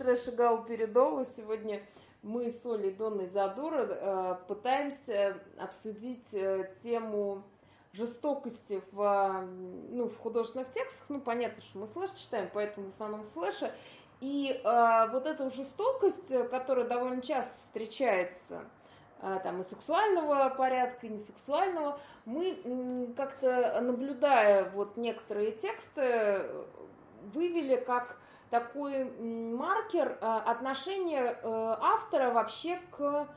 трэш и Гал Передолу. Сегодня мы с Олей Донной Задура э, пытаемся обсудить э, тему жестокости в, ну, в художественных текстах. Ну, понятно, что мы слэш читаем, поэтому в основном слэша. И э, вот эта жестокость, которая довольно часто встречается э, там и сексуального порядка, и несексуального, мы как-то наблюдая вот некоторые тексты, вывели как такой маркер э, отношения э, автора вообще к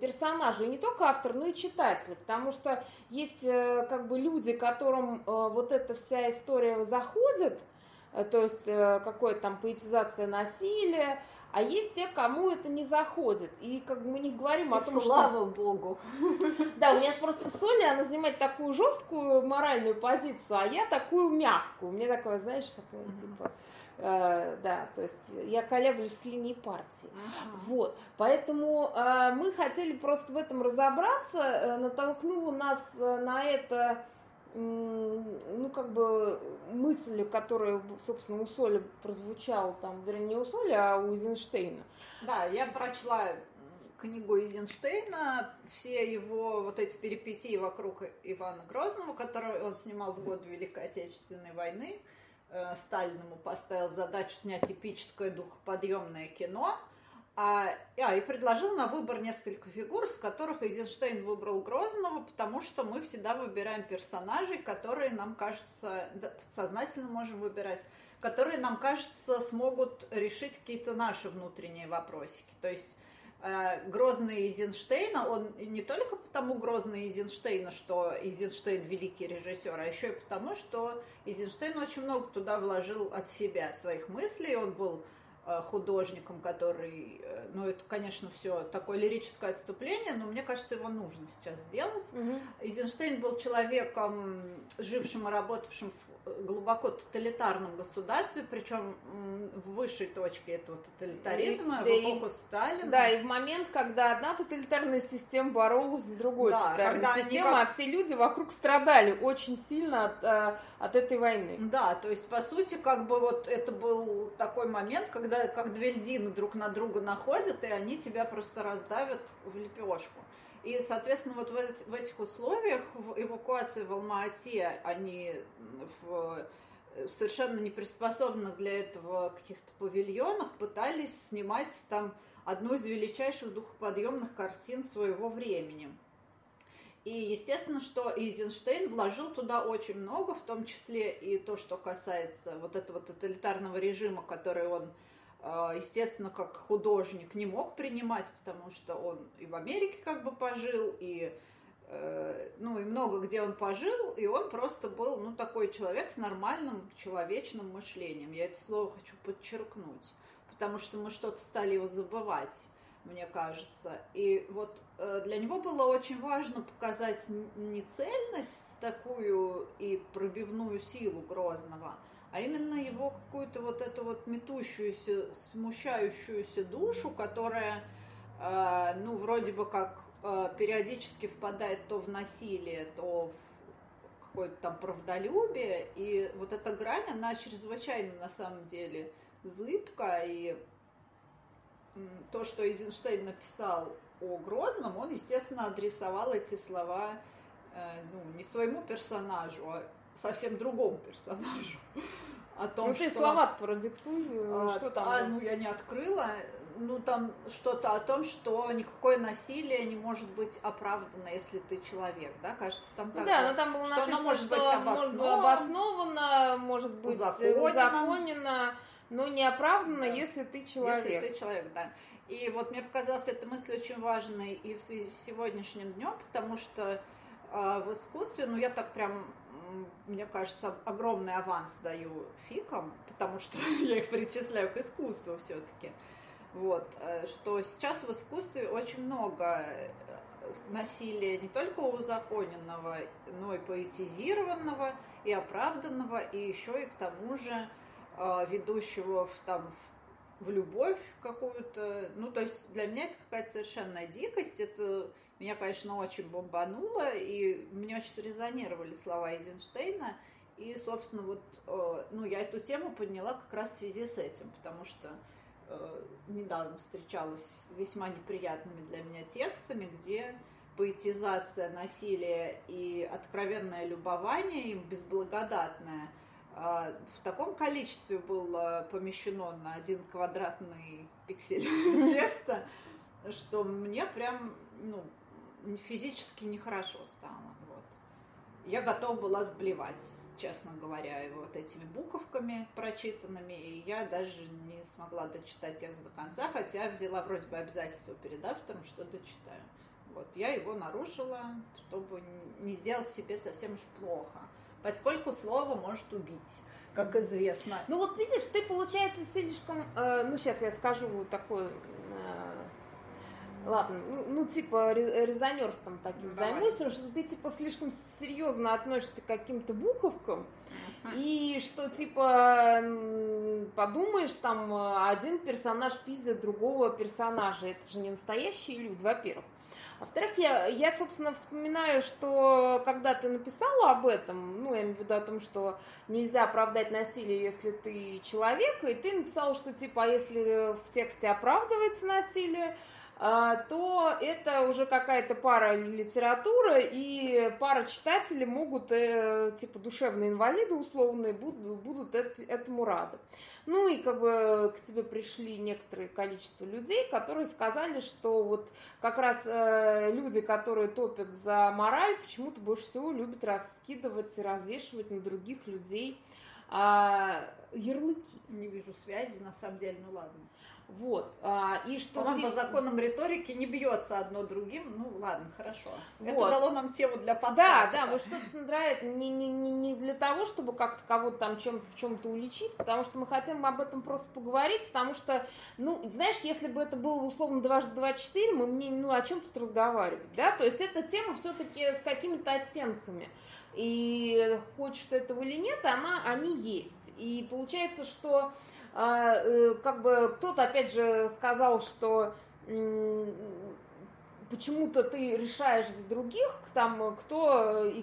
персонажу, и не только автор, но и читатель, потому что есть э, как бы люди, которым вот эта вся история заходит, то есть какая-то там поэтизация насилия, а есть те, кому это не заходит. И как бы мы не говорим и о том, слава что... Слава Богу. Да, у меня просто Соня, она занимает такую жесткую моральную позицию, а я такую мягкую. У меня такое, знаешь, такое, типа... Э, да, то есть я колеблюсь с линией партии. Ага. Вот, поэтому э, мы хотели просто в этом разобраться, э, натолкнуло нас э, на это ну, как бы мысль, которая, собственно, у Соли прозвучала там, вернее, не у Соли, а у Эйзенштейна. Да, я прочла книгу Эйзенштейна, все его вот эти перипетии вокруг Ивана Грозного, который он снимал в год Великой Отечественной войны. Э, Сталин ему поставил задачу снять эпическое духоподъемное кино – а, а, и предложил на выбор несколько фигур, с которых Эйзенштейн выбрал Грозного, потому что мы всегда выбираем персонажей, которые нам кажется, да, сознательно можем выбирать, которые нам кажется смогут решить какие-то наши внутренние вопросики. То есть Грозный Эйзенштейна, он не только потому Грозный Эйзенштейна, что Эйзенштейн великий режиссер, а еще и потому, что Эйзенштейн очень много туда вложил от себя, своих мыслей, он был Э, художником, который, э, ну это, конечно, все такое лирическое отступление, но мне кажется, его нужно сейчас сделать. Угу. Эйзенштейн был человеком, жившим и работавшим в глубоко тоталитарном государстве, причем в высшей точке этого тоталитаризма, и, в эпоху и, Сталина. Да, и в момент, когда одна тоталитарная система боролась с другой да, тоталитарной системой, как... а все люди вокруг страдали очень сильно от, э, от этой войны. Да, то есть, по сути, как бы вот это был такой момент, когда как две льдины друг на друга находят, и они тебя просто раздавят в лепешку. И, соответственно, вот в, в этих условиях в эвакуации в Алма-Ате они в совершенно не приспособленных для этого каких-то павильонах пытались снимать там одну из величайших духоподъемных картин своего времени. И естественно, что Эйзенштейн вложил туда очень много, в том числе и то, что касается вот этого тоталитарного режима, который он естественно, как художник не мог принимать, потому что он и в Америке как бы пожил, и э, ну и много где он пожил, и он просто был, ну, такой человек с нормальным человечным мышлением. Я это слово хочу подчеркнуть, потому что мы что-то стали его забывать, мне кажется. И вот э, для него было очень важно показать не цельность такую и пробивную силу Грозного, а именно его какую-то вот эту вот метущуюся, смущающуюся душу, которая, э, ну, вроде бы как э, периодически впадает то в насилие, то в какое-то там правдолюбие, и вот эта грань, она чрезвычайно на самом деле зыбка, и то, что Эйзенштейн написал о Грозном, он, естественно, адресовал эти слова э, ну, не своему персонажу, а совсем другому персонажу. О том, ну ты что... слова продиктуй, а, что там? А, ну я не открыла. Ну там что-то о том, что никакое насилие не может быть оправдано, если ты человек, да? Кажется, там так. Да, но там было что написано, может что быть обосновано, обосновано, может быть узаконено, узаконено но не оправдано, да. если ты человек. Если ты человек, да. И вот мне показалась эта мысль очень важной и в связи с сегодняшним днем, потому что э, в искусстве, ну я так прям мне кажется, огромный аванс даю фикам, потому что я их причисляю к искусству все-таки. Вот, э, что сейчас в искусстве очень много э, насилия не только узаконенного, но и поэтизированного, и оправданного, и еще и к тому же э, ведущего в, там, в любовь какую-то. Ну, то есть для меня это какая-то совершенная дикость. Это меня, конечно, очень бомбануло, и мне очень срезонировали слова Эйзенштейна. И, собственно, вот, э, ну, я эту тему подняла как раз в связи с этим, потому что э, недавно встречалась весьма неприятными для меня текстами, где поэтизация насилия и откровенное любование им безблагодатное э, в таком количестве было помещено на один квадратный пиксель текста, что мне прям ну, физически нехорошо стало. Вот. Я готова была сблевать, честно говоря, вот этими буковками прочитанными, и я даже не смогла дочитать текст до конца, хотя взяла вроде бы обязательство перед автором, что дочитаю. Вот, я его нарушила, чтобы не сделать себе совсем уж плохо, поскольку слово может убить как известно. Ну вот видишь, ты, получается, слишком, э, ну сейчас я скажу такой Ладно, ну, ну типа резонерством таким Давай. займусь, что ты типа слишком серьезно относишься к каким-то буковкам, и что типа подумаешь, там один персонаж пиздит другого персонажа. Это же не настоящие люди, во-первых. Во-вторых, я, я, собственно, вспоминаю, что когда ты написала об этом, ну, я имею в виду о том, что нельзя оправдать насилие, если ты человек, и ты написала, что, типа, а если в тексте оправдывается насилие, то это уже какая-то пара литературы, и пара читателей могут, э, типа душевные инвалиды условные, будут, будут этому рады. Ну и как бы к тебе пришли некоторое количество людей, которые сказали, что вот как раз э, люди, которые топят за мораль, почему-то больше всего любят раскидывать и развешивать на других людей а, ярлыки. Не вижу связи, на самом деле, ну ладно. Вот. А, и что Он по законам риторики не бьется одно другим. Ну, ладно, хорошо. Вот. Это дало нам тему для подкаста. Да, да, мы, собственно, драйт не, не, не, не для того, чтобы как-то кого-то там чем-то в чем-то уличить, потому что мы хотим об этом просто поговорить, потому что, ну, знаешь, если бы это было условно дважды два четыре, мы мне, ну, о чем тут разговаривать, да? То есть эта тема все-таки с какими-то оттенками. И хочешь ты этого или нет, она, они есть. И получается, что как бы кто-то опять же сказал, что почему-то ты решаешь за других, там, кто э,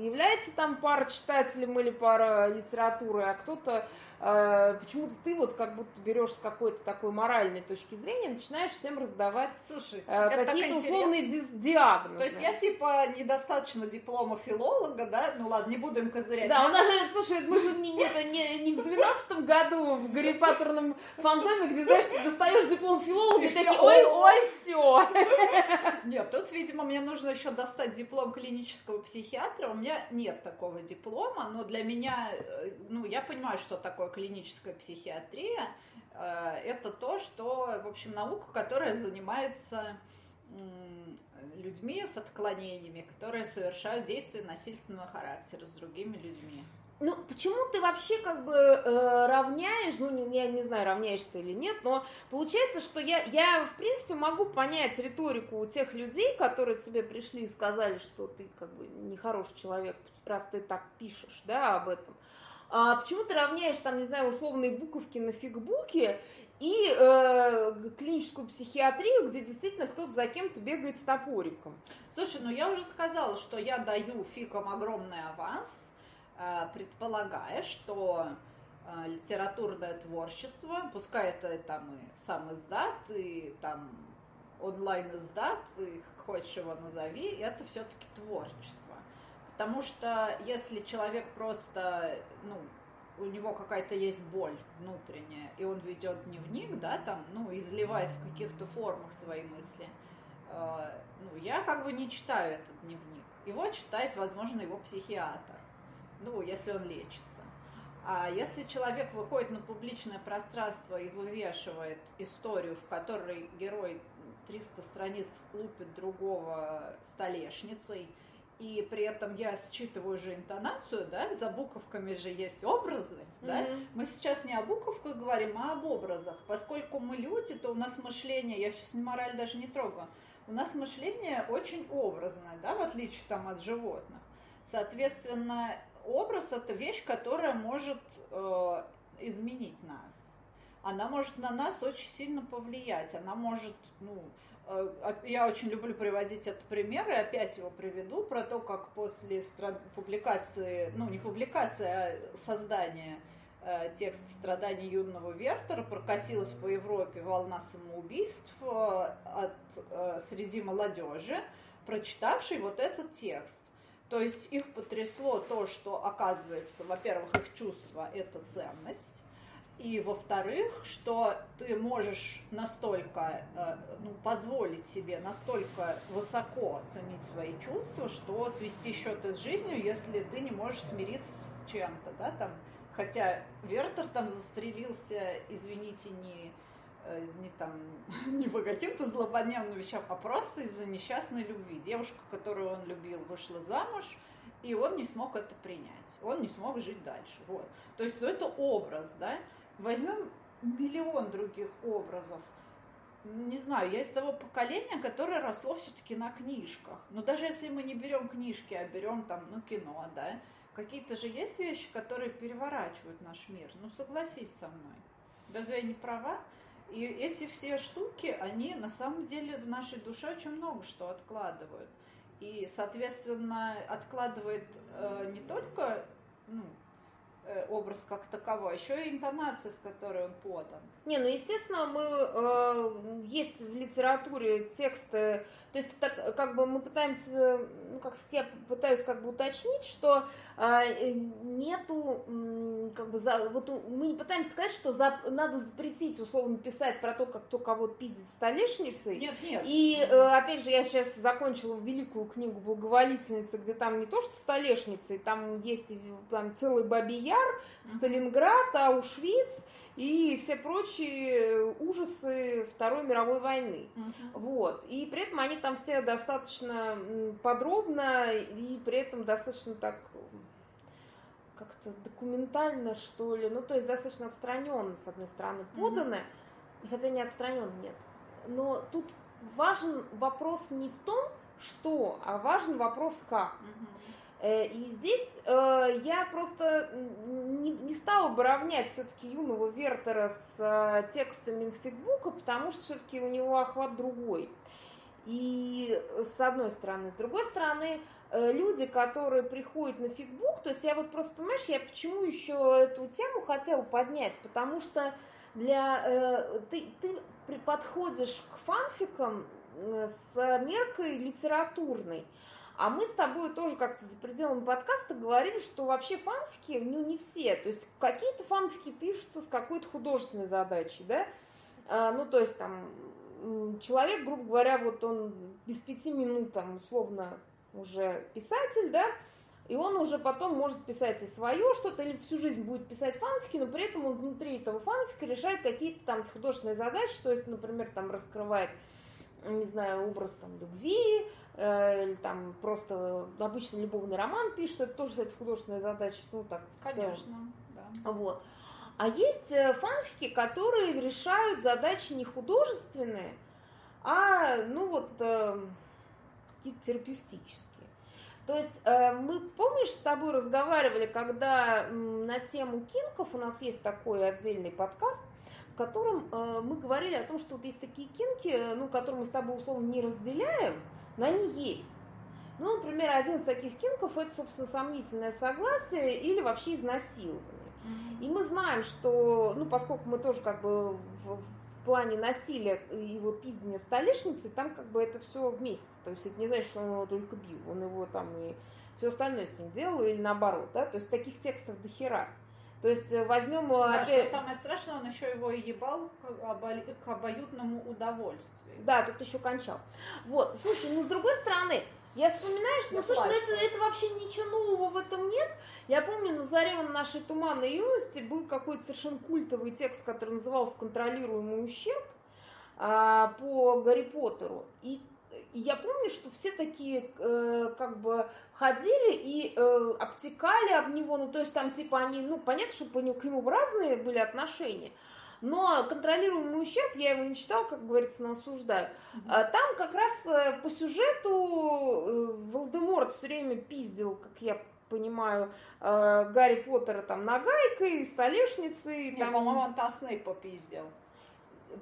является там пара читателем или пара литературы, а кто-то э, почему-то ты вот как будто берешь с какой-то такой моральной точки зрения, начинаешь всем раздавать Слушай, э, какие-то условные ди- диагнозы. То есть я типа недостаточно диплома филолога, да? Ну ладно, не буду им козырять. Да, у нас же, слушай, мы же не, не, не, не в двенадцатом году в Гарри Поттерном фантоме, где, знаешь, ты достаешь диплом филолога и, и такие, ой, ой, все. Нет, тут, видимо, мне нужно еще достать диплом клинического психиатра. У меня нет такого диплома, но для меня, э, ну, я понимаю, что такое клиническая психиатрия, э, это то, что, в общем, наука, которая занимается людьми с отклонениями, которые совершают действия насильственного характера с другими людьми. Ну, почему ты вообще как бы э, равняешь, ну, я не знаю, равняешь ты или нет, но получается, что я, я, в принципе, могу понять риторику у тех людей, которые тебе пришли и сказали, что ты как бы нехороший человек, раз ты так пишешь, да, об этом. А почему ты равняешь, там, не знаю, условные буковки на фигбуке и э, клиническую психиатрию, где действительно кто-то за кем-то бегает с топориком? Слушай, ну я уже сказала, что я даю фикам огромный аванс, э, предполагая, что э, литературное творчество, пускай это там и сам издат, и там онлайн издат, и хочешь его назови, это все-таки творчество. Потому что если человек просто, ну, у него какая-то есть боль внутренняя, и он ведет дневник, да, там, ну, изливает в каких-то формах свои мысли, э, ну, я как бы не читаю этот дневник. Его читает, возможно, его психиатр, ну, если он лечится. А если человек выходит на публичное пространство и вывешивает историю, в которой герой 300 страниц лупит другого столешницей, и при этом я считываю же интонацию, да, за буковками же есть образы, mm-hmm. да. Мы сейчас не о буковках говорим, а об образах. Поскольку мы люди, то у нас мышление, я сейчас мораль даже не трогаю, у нас мышление очень образное, да, в отличие там от животных. Соответственно, образ это вещь, которая может э, изменить нас. Она может на нас очень сильно повлиять. Она может, ну, я очень люблю приводить этот пример, и опять его приведу, про то, как после публикации, ну не публикации, а создания э, текст страданий юного Вертера, прокатилась по Европе волна самоубийств э, от, э, среди молодежи, прочитавшей вот этот текст. То есть их потрясло то, что, оказывается, во-первых, их чувство – это ценность, и, во-вторых, что ты можешь настолько, э, ну, позволить себе настолько высоко ценить свои чувства, что свести счеты с жизнью, если ты не можешь смириться с чем-то, да, там, хотя Вертер там застрелился, извините, не Э, не там, не по каким-то злободневным вещам, а просто из-за несчастной любви. Девушка, которую он любил, вышла замуж, и он не смог это принять. Он не смог жить дальше. Вот. То есть, ну, это образ, да. Возьмем миллион других образов. Не знаю, я из того поколения, которое росло все-таки на книжках. Но даже если мы не берем книжки, а берем там, ну, кино, да, какие-то же есть вещи, которые переворачивают наш мир. Ну, согласись со мной. Разве я не права? И эти все штуки, они на самом деле в нашей душе очень много что откладывают. И, соответственно, откладывает э, не только ну, образ как таковой, а еще и интонация, с которой он подан. Не, ну естественно, мы э, есть в литературе тексты, то есть так как бы мы пытаемся, ну как я пытаюсь как бы уточнить, что э, нету как бы за, вот мы не пытаемся сказать, что за, надо запретить условно писать про то, как кто кого пиздит столешницей. Нет, нет. И э, опять же я сейчас закончила великую книгу благоволительницы, где там не то что столешницы, там есть там целый бабий яр, Сталинград, Аушвиц и все прочие ужасы Второй мировой войны. Uh-huh. Вот. И при этом они там все достаточно подробно и при этом достаточно так как-то документально, что ли, ну, то есть достаточно отстраненно, с одной стороны, поданы, uh-huh. хотя не отстраненно нет. Но тут важен вопрос не в том, что, а важен вопрос как. Uh-huh. Э, и здесь э, я просто не, не стала бы равнять все-таки юного Вертера с э, текстом Минфигбука, потому что все-таки у него охват другой. И с одной стороны. С другой стороны, люди, которые приходят на фигбук, то есть я вот просто, понимаешь, я почему еще эту тему хотела поднять, потому что для ты, ты подходишь к фанфикам с меркой литературной. А мы с тобой тоже как-то за пределами подкаста говорили, что вообще фанфики, ну, не все. То есть какие-то фанфики пишутся с какой-то художественной задачей, да? А, ну, то есть там человек, грубо говоря, вот он без пяти минут там условно уже писатель, да, и он уже потом может писать и свое что-то, или всю жизнь будет писать фанфики, но при этом он внутри этого фанфика решает какие-то там художественные задачи, то есть, например, там раскрывает, не знаю, образ там любви, Э, или там просто обычный любовный роман пишет, это тоже, кстати, художественная задача, ну так. Конечно, да. Вот. А есть э, фанфики, которые решают задачи не художественные, а, ну вот, э, какие-то терапевтические. То есть мы, помнишь, с тобой разговаривали, когда на тему кинков у нас есть такой отдельный подкаст, в котором мы говорили о том, что вот есть такие кинки, ну, которые мы с тобой условно не разделяем, но они есть. Ну, например, один из таких кинков это, собственно, сомнительное согласие или вообще изнасилование. И мы знаем, что, ну, поскольку мы тоже как бы в, в плане насилия и его пиздения столешницы, там как бы это все вместе. То есть это не значит, что он его только бил, он его там и все остальное с ним делал, или наоборот, да, то есть таких текстов до хера. То есть э, возьмем... Э, да, опять... что самое страшное, он еще его ебал к обоюдному удовольствию. Да, тут еще кончал. Вот, слушай, ну с другой стороны, я вспоминаю, что, ну, слушай, ну, это, это вообще ничего нового в этом нет. Я помню, на заре нашей туманной юности был какой-то совершенно культовый текст, который назывался «Контролируемый ущерб» а, по Гарри Поттеру. И, и я помню, что все такие э, как бы ходили и э, обтекали об него, ну, то есть там типа они, ну, понятно, что по нему, к нему разные были отношения, но контролируемый ущерб, я его не читал, как говорится, но осуждаю. Mm-hmm. Там как раз э, по сюжету э, Волдеморт все время пиздил, как я понимаю, э, Гарри Поттера там нагайкой, столешницей. Нет, там... по-моему, он там Снейпа пиздил.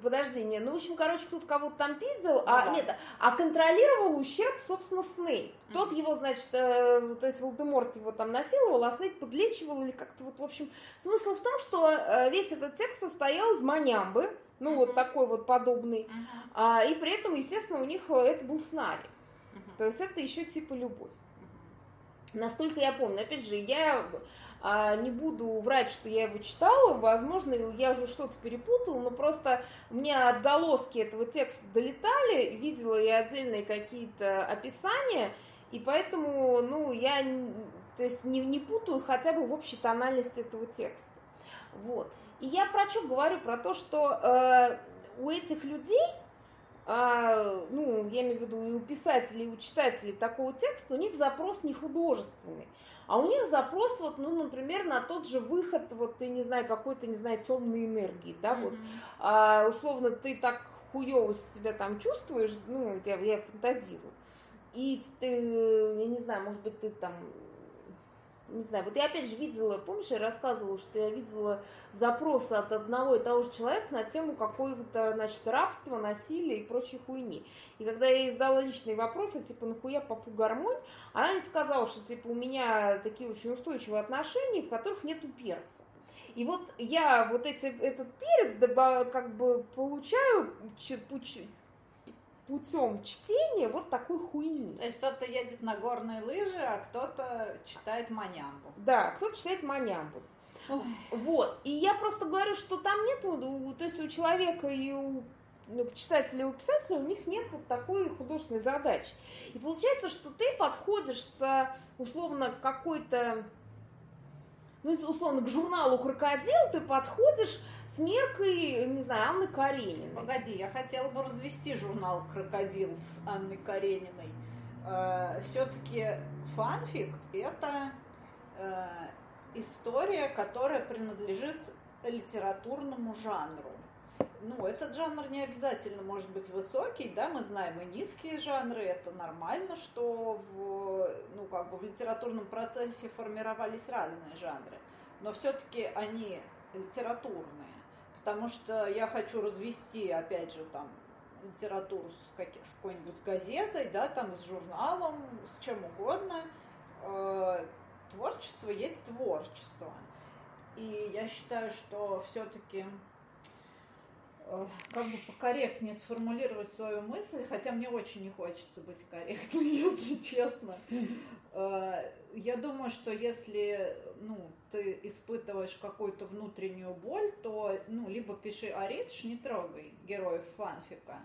Подожди, не, ну, в общем, короче, кто-то кого-то там пиздил, а, да. нет, а контролировал ущерб, собственно, Снейп. Mm-hmm. Тот его, значит, э, то есть Волдеморт его там насиловал, а Снейп подлечивал или как-то вот, в общем, смысл в том, что э, весь этот текст состоял из манямбы, ну, mm-hmm. вот такой вот подобный, mm-hmm. а, и при этом, естественно, у них э, это был сценарий. Mm-hmm. То есть это еще типа любовь. Насколько я помню, опять же, я не буду врать, что я его читала, возможно, я уже что-то перепутала, но просто мне отголоски этого текста долетали, видела я отдельные какие-то описания, и поэтому, ну, я то есть не, не путаю хотя бы в общей тональности этого текста. Вот. И я про что говорю? Про то, что э, у этих людей, э, ну, я имею в виду и у писателей, и у читателей такого текста, у них запрос не художественный. А у них запрос, вот, ну, например, на тот же выход, вот, ты не знаю, какой-то, не знаю, темной энергии, да, mm-hmm. вот. А, условно, ты так хуево себя там чувствуешь, ну, я, я фантазирую. И ты, я не знаю, может быть, ты там не знаю, вот я опять же видела, помнишь, я рассказывала, что я видела запросы от одного и того же человека на тему какого-то, значит, рабства, насилия и прочей хуйни. И когда я ей задала личные вопросы, типа, нахуя попу гармонь, она мне сказала, что, типа, у меня такие очень устойчивые отношения, в которых нету перца. И вот я вот эти, этот перец как бы получаю путем чтения вот такой хуйни. То есть кто-то едет на горные лыжи, а кто-то читает манямбу. Да, кто-то читает манямбу. Ой. Вот. И я просто говорю, что там нету, то есть у человека и у ну, читателя и у писателя у них нет вот такой художественной задачи. И получается, что ты подходишь с условно какой-то, ну, условно, к журналу «Крокодил» ты подходишь с меркой, не знаю, Анны Карениной. Погоди, я хотела бы развести журнал «Крокодил» с Анной Карениной. Э, Все-таки фанфик – это э, история, которая принадлежит литературному жанру. Ну, этот жанр не обязательно может быть высокий, да, мы знаем и низкие жанры, это нормально, что в, ну, как бы в литературном процессе формировались разные жанры, но все-таки они литературные потому что я хочу развести, опять же, там, литературу с, каких, с какой-нибудь газетой, да, там, с журналом, с чем угодно. Э, творчество есть творчество. И я считаю, что все-таки как бы покорректнее сформулировать свою мысль, хотя мне очень не хочется быть корректной, если честно. Э, я думаю, что если ну, ты испытываешь какую-то внутреннюю боль, то ну, либо пиши Аридж, не трогай героев фанфика,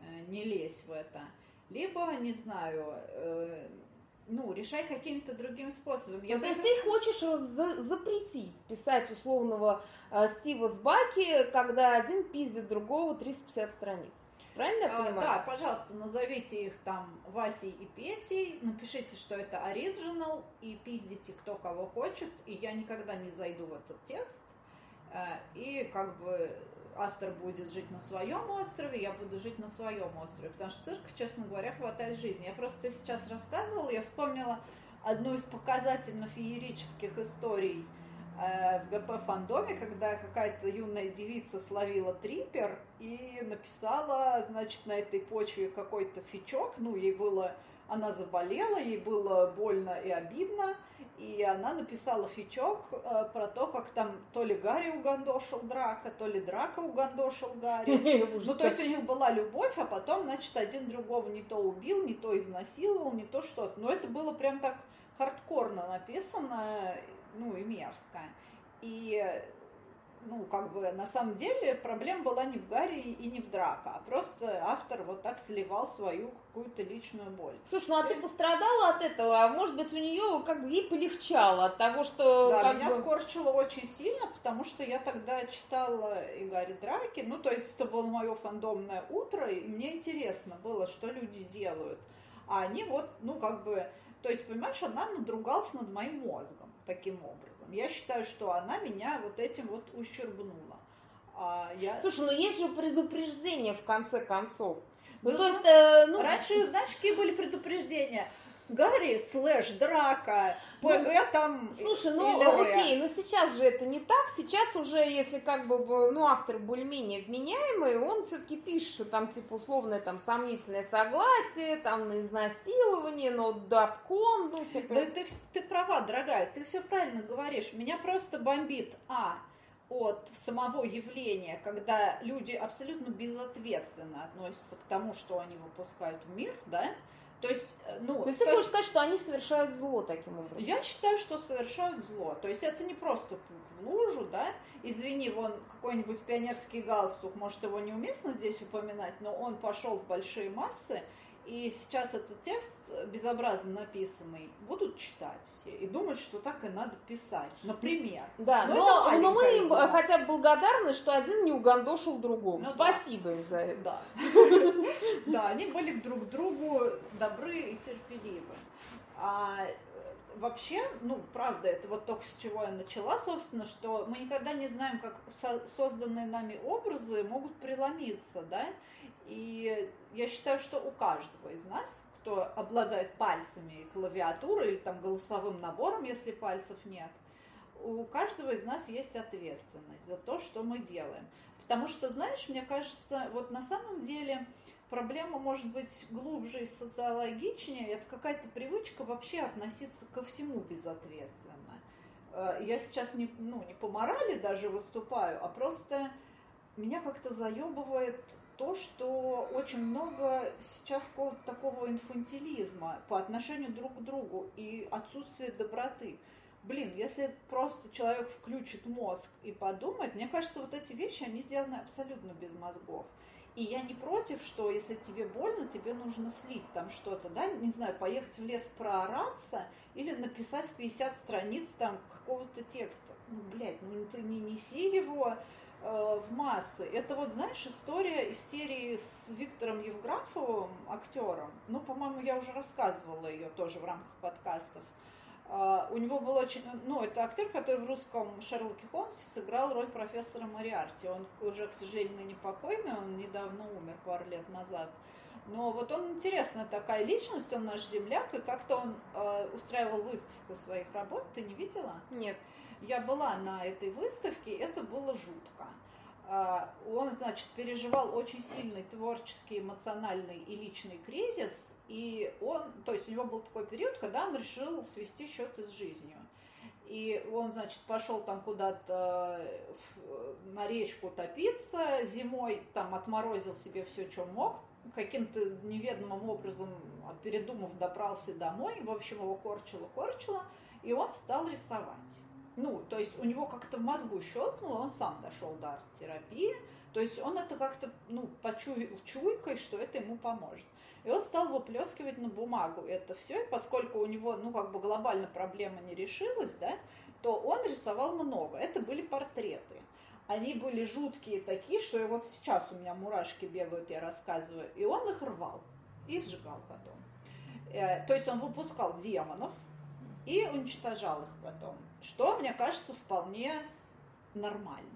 э, не лезь в это, либо, не знаю, э, ну, решай каким-то другим способом. Я ну, то есть ты хочешь за запретить писать условного Стива с Баки, когда один пиздит другого 350 страниц? Правильно я а, понимаю? Да, пожалуйста, назовите их там Васей и Петей, напишите, что это оригинал, и пиздите кто кого хочет, и я никогда не зайду в этот текст. Э, и как бы автор будет жить на своем острове, я буду жить на своем острове, потому что цирк, честно говоря, хватает жизни. Я просто сейчас рассказывала, я вспомнила одну из показательных феерических историй – Э, в ГП фандоме, когда какая-то юная девица словила трипер и написала, значит, на этой почве какой-то фичок, ну, ей было, она заболела, ей было больно и обидно, и она написала фичок э, про то, как там то ли Гарри угандошил Драка, то ли Драка угандошил Гарри. Ну, то есть у них была любовь, а потом, значит, один другого не то убил, не то изнасиловал, не то что-то. Но это было прям так хардкорно написано, ну и мерзко. И ну, как бы, на самом деле проблема была не в Гарри и не в Драка, а просто автор вот так сливал свою какую-то личную боль. Слушай, ну а ты пострадала от этого, а может быть у нее как бы ей полегчало от того, что... Да, меня бы... скорчило очень сильно, потому что я тогда читала и Гарри Драки, ну, то есть это было мое фандомное утро, и мне интересно было, что люди делают. А они вот, ну, как бы, то есть, понимаешь, она надругалась над моим мозгом таким образом. Я считаю, что она меня вот этим вот ущербнула. А я... Слушай, ну есть же предупреждение в конце концов. Ну, ну то есть, э, ну... Раньше, знаешь, какие были предупреждения? Гарри слэш драка, ПГ ну, там Слушай, ну окей, но сейчас же это не так. Сейчас уже, если как бы, ну, автор более-менее вменяемый, он все-таки пишет, что там, типа, условное там сомнительное согласие, там на изнасилование, но дапкон, ну, всякое. Да ты, ты права, дорогая, ты все правильно говоришь. Меня просто бомбит, а, от самого явления, когда люди абсолютно безответственно относятся к тому, что они выпускают в мир, да, то есть, э, ну, то есть ты хочешь сказать, что они совершают зло таким образом? Я считаю, что совершают зло. То есть это не просто в лужу, да. Извини, вон какой-нибудь пионерский галстук, может его неуместно здесь упоминать, но он пошел в большие массы, и сейчас этот текст безобразно написанный будут читать все и думать, что так и надо писать. Например. Да, но, но, но мы им зла. хотя бы благодарны, что один не угандошил другому. Ну, Спасибо да. им за это. Да. Да, они были друг другу добры и терпеливы. А вообще, ну, правда, это вот только с чего я начала, собственно, что мы никогда не знаем, как созданные нами образы могут преломиться, да, и я считаю, что у каждого из нас, кто обладает пальцами и клавиатурой или там голосовым набором, если пальцев нет, у каждого из нас есть ответственность за то, что мы делаем. Потому что, знаешь, мне кажется, вот на самом деле проблема может быть глубже и социологичнее. Это какая-то привычка вообще относиться ко всему безответственно. Э, я сейчас не, ну, не по морали даже выступаю, а просто меня как-то заебывает то, что очень много сейчас какого-то такого инфантилизма по отношению друг к другу и отсутствие доброты. Блин, если просто человек включит мозг и подумает, мне кажется, вот эти вещи, они сделаны абсолютно без мозгов. И я не против, что если тебе больно, тебе нужно слить там что-то, да, не знаю, поехать в лес проораться или написать 50 страниц там какого-то текста. Ну, блядь, ну ты не неси его в массы. Это вот, знаешь, история из серии с Виктором Евграфовым, актером. Ну, по-моему, я уже рассказывала ее тоже в рамках подкастов. Uh, у него был очень... Ну, это актер, который в русском Шерлоке Холмсе сыграл роль профессора Мариарти. Он уже, к сожалению, не покойный, он недавно умер пару лет назад. Но вот он интересная такая личность, он наш земляк, и как-то он uh, устраивал выставку своих работ. Ты не видела? Нет. Я была на этой выставке, это было жутко. А, он, значит, переживал очень сильный творческий, эмоциональный и личный кризис, и он, то есть у него был такой период, когда он решил свести счеты с жизнью. И он, значит, пошел там куда-то на речку топиться, зимой там отморозил себе все, что мог, каким-то неведомым образом, передумав, добрался домой, в общем, его корчило-корчило, и он стал рисовать ну, то есть у него как-то в мозгу щелкнуло, он сам дошел до арт-терапии, то есть он это как-то, ну, почуял чуйкой, что это ему поможет. И он стал выплескивать на бумагу это все, и поскольку у него, ну, как бы глобально проблема не решилась, да, то он рисовал много. Это были портреты. Они были жуткие такие, что и вот сейчас у меня мурашки бегают, я рассказываю. И он их рвал и сжигал потом. Э, то есть он выпускал демонов и уничтожал их потом что, мне кажется, вполне нормальным.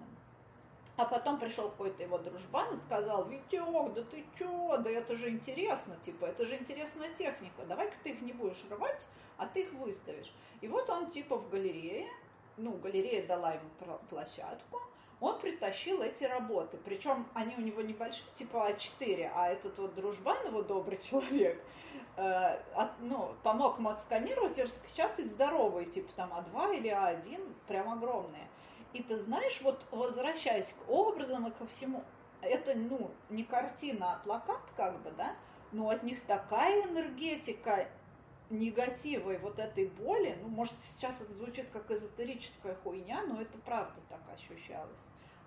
А потом пришел какой-то его дружбан и сказал, Витек, да ты чё, да это же интересно, типа, это же интересная техника, давай-ка ты их не будешь рвать, а ты их выставишь. И вот он типа в галерее, ну, галерея дала ему площадку, он притащил эти работы. Причем они у него небольшие, типа А4, а этот вот дружбан, его добрый человек, э, от, ну, помог ему отсканировать и распечатать здоровые, типа там А2 или А1, прям огромные. И ты знаешь, вот возвращаясь к образам и ко всему, это, ну, не картина, а плакат, как бы, да, но от них такая энергетика негатива и вот этой боли, ну, может, сейчас это звучит как эзотерическая хуйня, но это правда так ощущалось.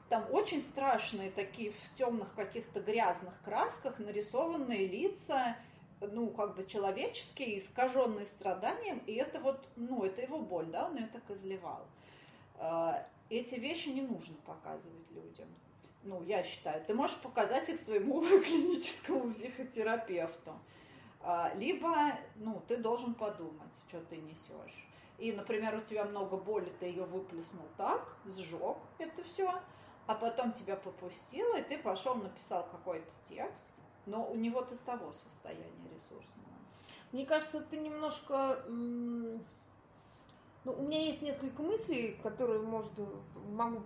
Там очень страшные такие в темных каких-то грязных красках нарисованные лица, ну, как бы человеческие, искаженные страданием, и это вот, ну, это его боль, да, он ее так изливал. А, эти вещи не нужно показывать людям. Ну, я считаю, ты можешь показать их своему клиническому психотерапевту. А, либо, ну, ты должен подумать, что ты несешь. И, например, у тебя много боли, ты ее выплеснул так, сжег это все, а потом тебя попустило, и ты пошел, написал какой-то текст, но у него ты с того состояния ресурсного. Мне кажется, ты немножко... Ну, у меня есть несколько мыслей, которые, может, могу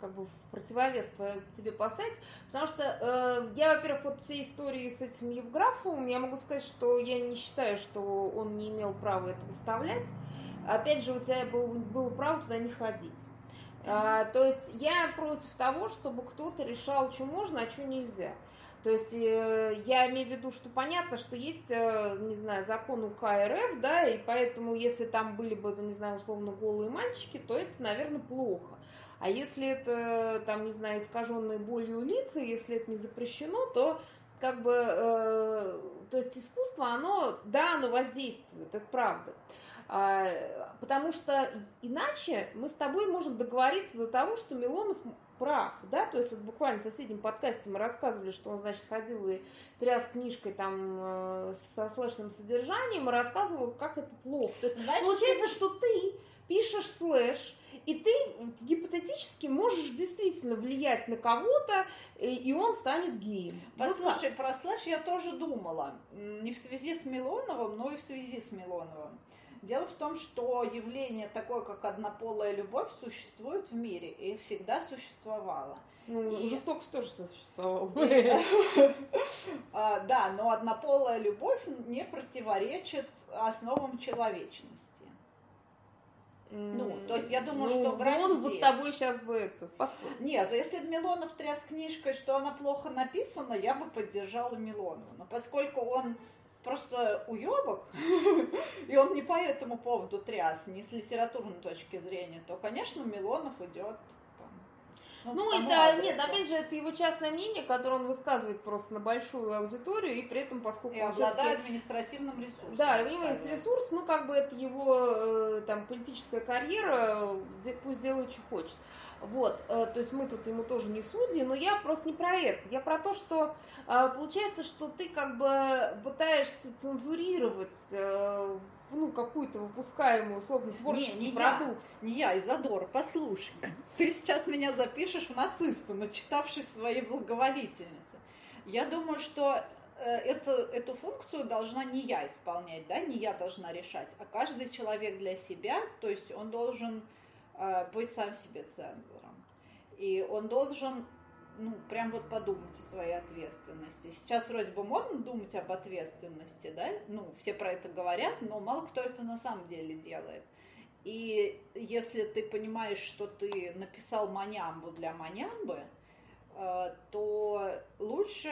как бы в противовес тебе поставить, потому что э, я, во-первых, вот всей истории с этим Евграфовым, я могу сказать, что я не считаю, что он не имел права это выставлять. Опять же, у тебя был, было право туда не ходить. А, то есть я против того, чтобы кто-то решал, что можно, а что нельзя. То есть э, я имею в виду, что понятно, что есть, э, не знаю, закон УК РФ, да, и поэтому если там были бы, не знаю, условно голые мальчики, то это, наверное, плохо. А если это, там, не знаю, искаженные болью лица, если это не запрещено, то как бы, э, то есть искусство, оно, да, оно воздействует, это правда. А, потому что иначе мы с тобой можем договориться до того, что Милонов прав, да, то есть вот буквально в соседнем подкасте мы рассказывали, что он, значит, ходил и тряс книжкой там э, со слэшным содержанием и рассказывал, как это плохо. То есть Значит, получается, что ты пишешь слэш, и ты гипотетически можешь действительно влиять на кого-то, и он станет геем. Послушай, вот про слэш я тоже думала. Не в связи с Милоновым, но и в связи с Милоновым. Дело в том, что явление такое, как однополая любовь, существует в мире и всегда существовало. Ну, и... жестокость тоже существовала. Да, но однополая любовь не противоречит основам человечности. Ну, то есть я думаю, ну, что брать Милонов здесь... бы с тобой сейчас бы это поспорил. Нет, если бы Милонов тряс книжкой, что она плохо написана, я бы поддержала Милонова. Но поскольку он просто уебок, и он не по этому поводу тряс, не с литературной точки зрения, то, конечно, Милонов идет ну, ну да, адресу. нет, опять же, это его частное мнение, которое он высказывает просто на большую аудиторию, и при этом, поскольку и он обладает административным ресурсом. Да, у него есть ресурс, ну, как бы это его э, там политическая карьера, пусть делает, что хочет. Вот, э, то есть мы тут ему тоже не судьи, но я просто не про это. Я про то, что э, получается, что ты как бы пытаешься цензурировать э, ну, какую-то выпускаемую, условно, творческий не, не продукт. Я, не я, Изодор, послушай. Ты сейчас меня запишешь в нациста, начитавшись своей благоволительницы. Я думаю, что это, эту функцию должна не я исполнять, да, не я должна решать, а каждый человек для себя, то есть он должен быть сам себе цензором. И он должен, ну, прям вот подумать о своей ответственности. Сейчас вроде бы модно думать об ответственности, да? Ну, все про это говорят, но мало кто это на самом деле делает. И если ты понимаешь, что ты написал манямбу для манямбы, э, то лучше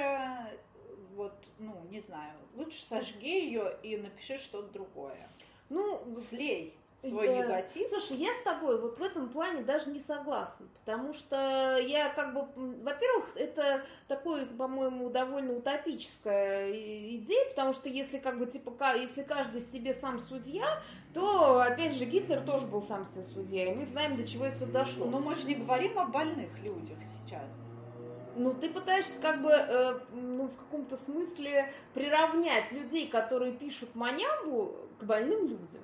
вот, ну, не знаю, лучше сожги ее и напиши что-то другое. Ну, слей свой да. негатив. Слушай, я с тобой вот в этом плане даже не согласна, потому что я как бы, во-первых, это такое, по-моему, довольно утопическая идея, потому что если как бы типа, если каждый себе сам судья, то, опять же, Гитлер тоже был сам себе судья, и мы знаем, до чего это дошло. Но мы же не говорим о больных людях сейчас. Ну, ты пытаешься как бы, э, ну, в каком-то смысле приравнять людей, которые пишут манямбу, к больным людям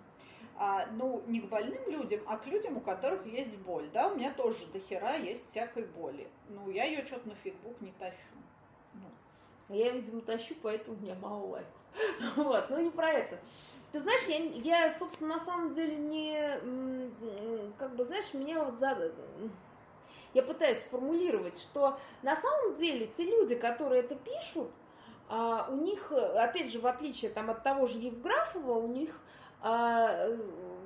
ну, не к больным людям, а к людям, у которых есть боль, да, у меня тоже до хера есть всякой боли. Ну, я ее что-то на фейсбук не тащу. Ну. А я, видимо, тащу, поэтому у меня мало лайков. Вот, ну не про это. Ты знаешь, я, я, собственно, на самом деле не, как бы, знаешь, меня вот за... Я пытаюсь сформулировать, что на самом деле те люди, которые это пишут, а, у них, опять же, в отличие там, от того же Евграфова, у них а,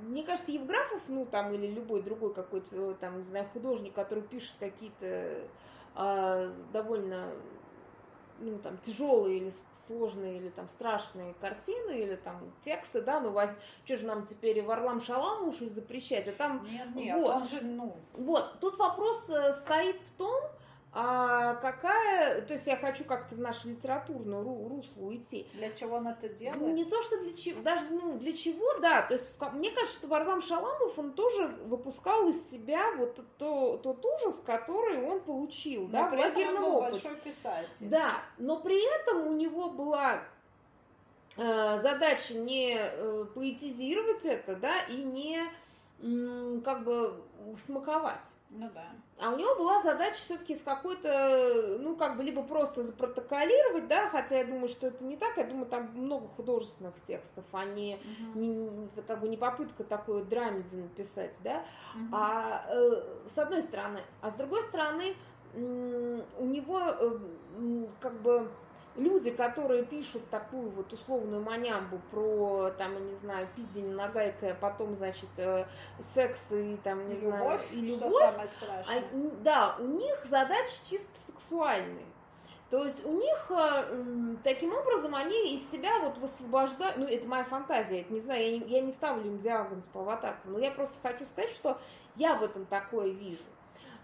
мне кажется, Евграфов, ну, там, или любой другой какой-то, там, не знаю, художник, который пишет какие-то а, довольно, ну, там, тяжелые или сложные, или там страшные картины, или там тексты, да, ну, воз... что же нам теперь Варлам Шаламу уж запрещать, а там... Нет, нет, вот, он же, ну... Вот, тут вопрос э, стоит в том, а какая, то есть я хочу как-то в нашу литературную ру, русло уйти. Для чего он это делает? Не то, что для чего, даже ну, для чего, да. То есть в, мне кажется, что Варлам Шаламов, он тоже выпускал из себя вот то, тот ужас, который он получил, но да, в лагерном опыте. большой писатель. Да, но при этом у него была э, задача не э, поэтизировать это, да, и не как бы смаковать. Ну да. А у него была задача все-таки с какой-то, ну, как бы, либо просто запротоколировать, да, хотя я думаю, что это не так, я думаю, там много художественных текстов, а не, угу. не, как бы не попытка такой драмеди написать, да, угу. а э, с одной стороны, а с другой стороны, у него э, как бы люди, которые пишут такую вот условную манямбу про, там, я не знаю, пиздень нагайкой, а потом, значит, э, секс и, там, не и знаю, любовь, и любовь, что самое страшное. А, да, у них задачи чисто сексуальные. То есть у них э, таким образом они из себя вот высвобождают, ну это моя фантазия, это не знаю, я не, я не ставлю им диагноз по аватаркам, но я просто хочу сказать, что я в этом такое вижу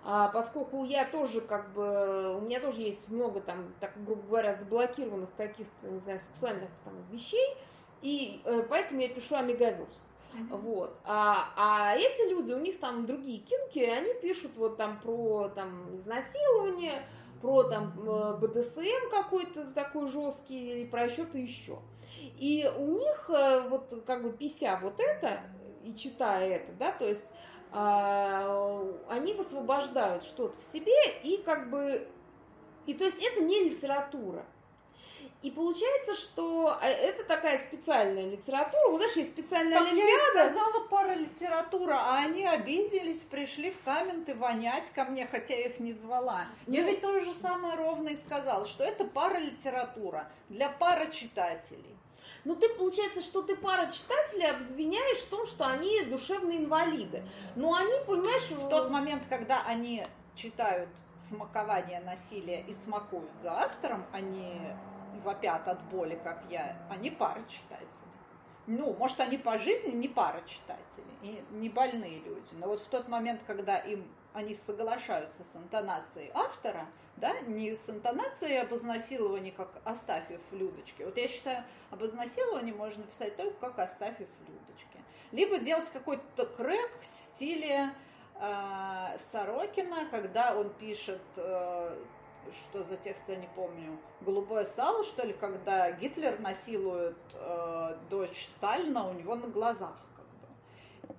а, поскольку я тоже как бы, у меня тоже есть много там, так грубо говоря, заблокированных каких-то, не знаю, сексуальных там вещей, и э, поэтому я пишу о мегаверс. Mm-hmm. Вот. А, а эти люди, у них там другие кинки, они пишут вот там про там изнасилование, про там э, БДСМ какой-то такой жесткий, и про что-то еще. И у них э, вот как бы пися вот это и читая это, да, то есть они высвобождают что-то в себе и как бы... И то есть это не литература. И получается, что э, это такая специальная литература. Вот знаешь, есть специальная так олимпиада. Я сказала пара литература, а они обиделись, пришли в комменты вонять ко мне, хотя я их не звала. Ну, я ведь то же самое ровно и сказала, что это пара литература для пара читателей. Ну, ты, получается, что ты пара читателей обвиняешь в том, что они душевные инвалиды. Но они, понимаешь... В тот момент, когда они читают смакование насилия и смакуют за автором, они вопят от боли, как я, они пара читателей. Ну, может, они по жизни не пара читателей, и не больные люди. Но вот в тот момент, когда им они соглашаются с интонацией автора, да, не с интонацией об изнасиловании, как Астафьев в. Вот я считаю, об изнасиловании можно писать только как Астафьев в. Либо делать какой-то крэк в стиле э, Сорокина, когда он пишет, э, что за текст я не помню, «Голубое сало», что ли, когда Гитлер насилует э, дочь Сталина у него на глазах.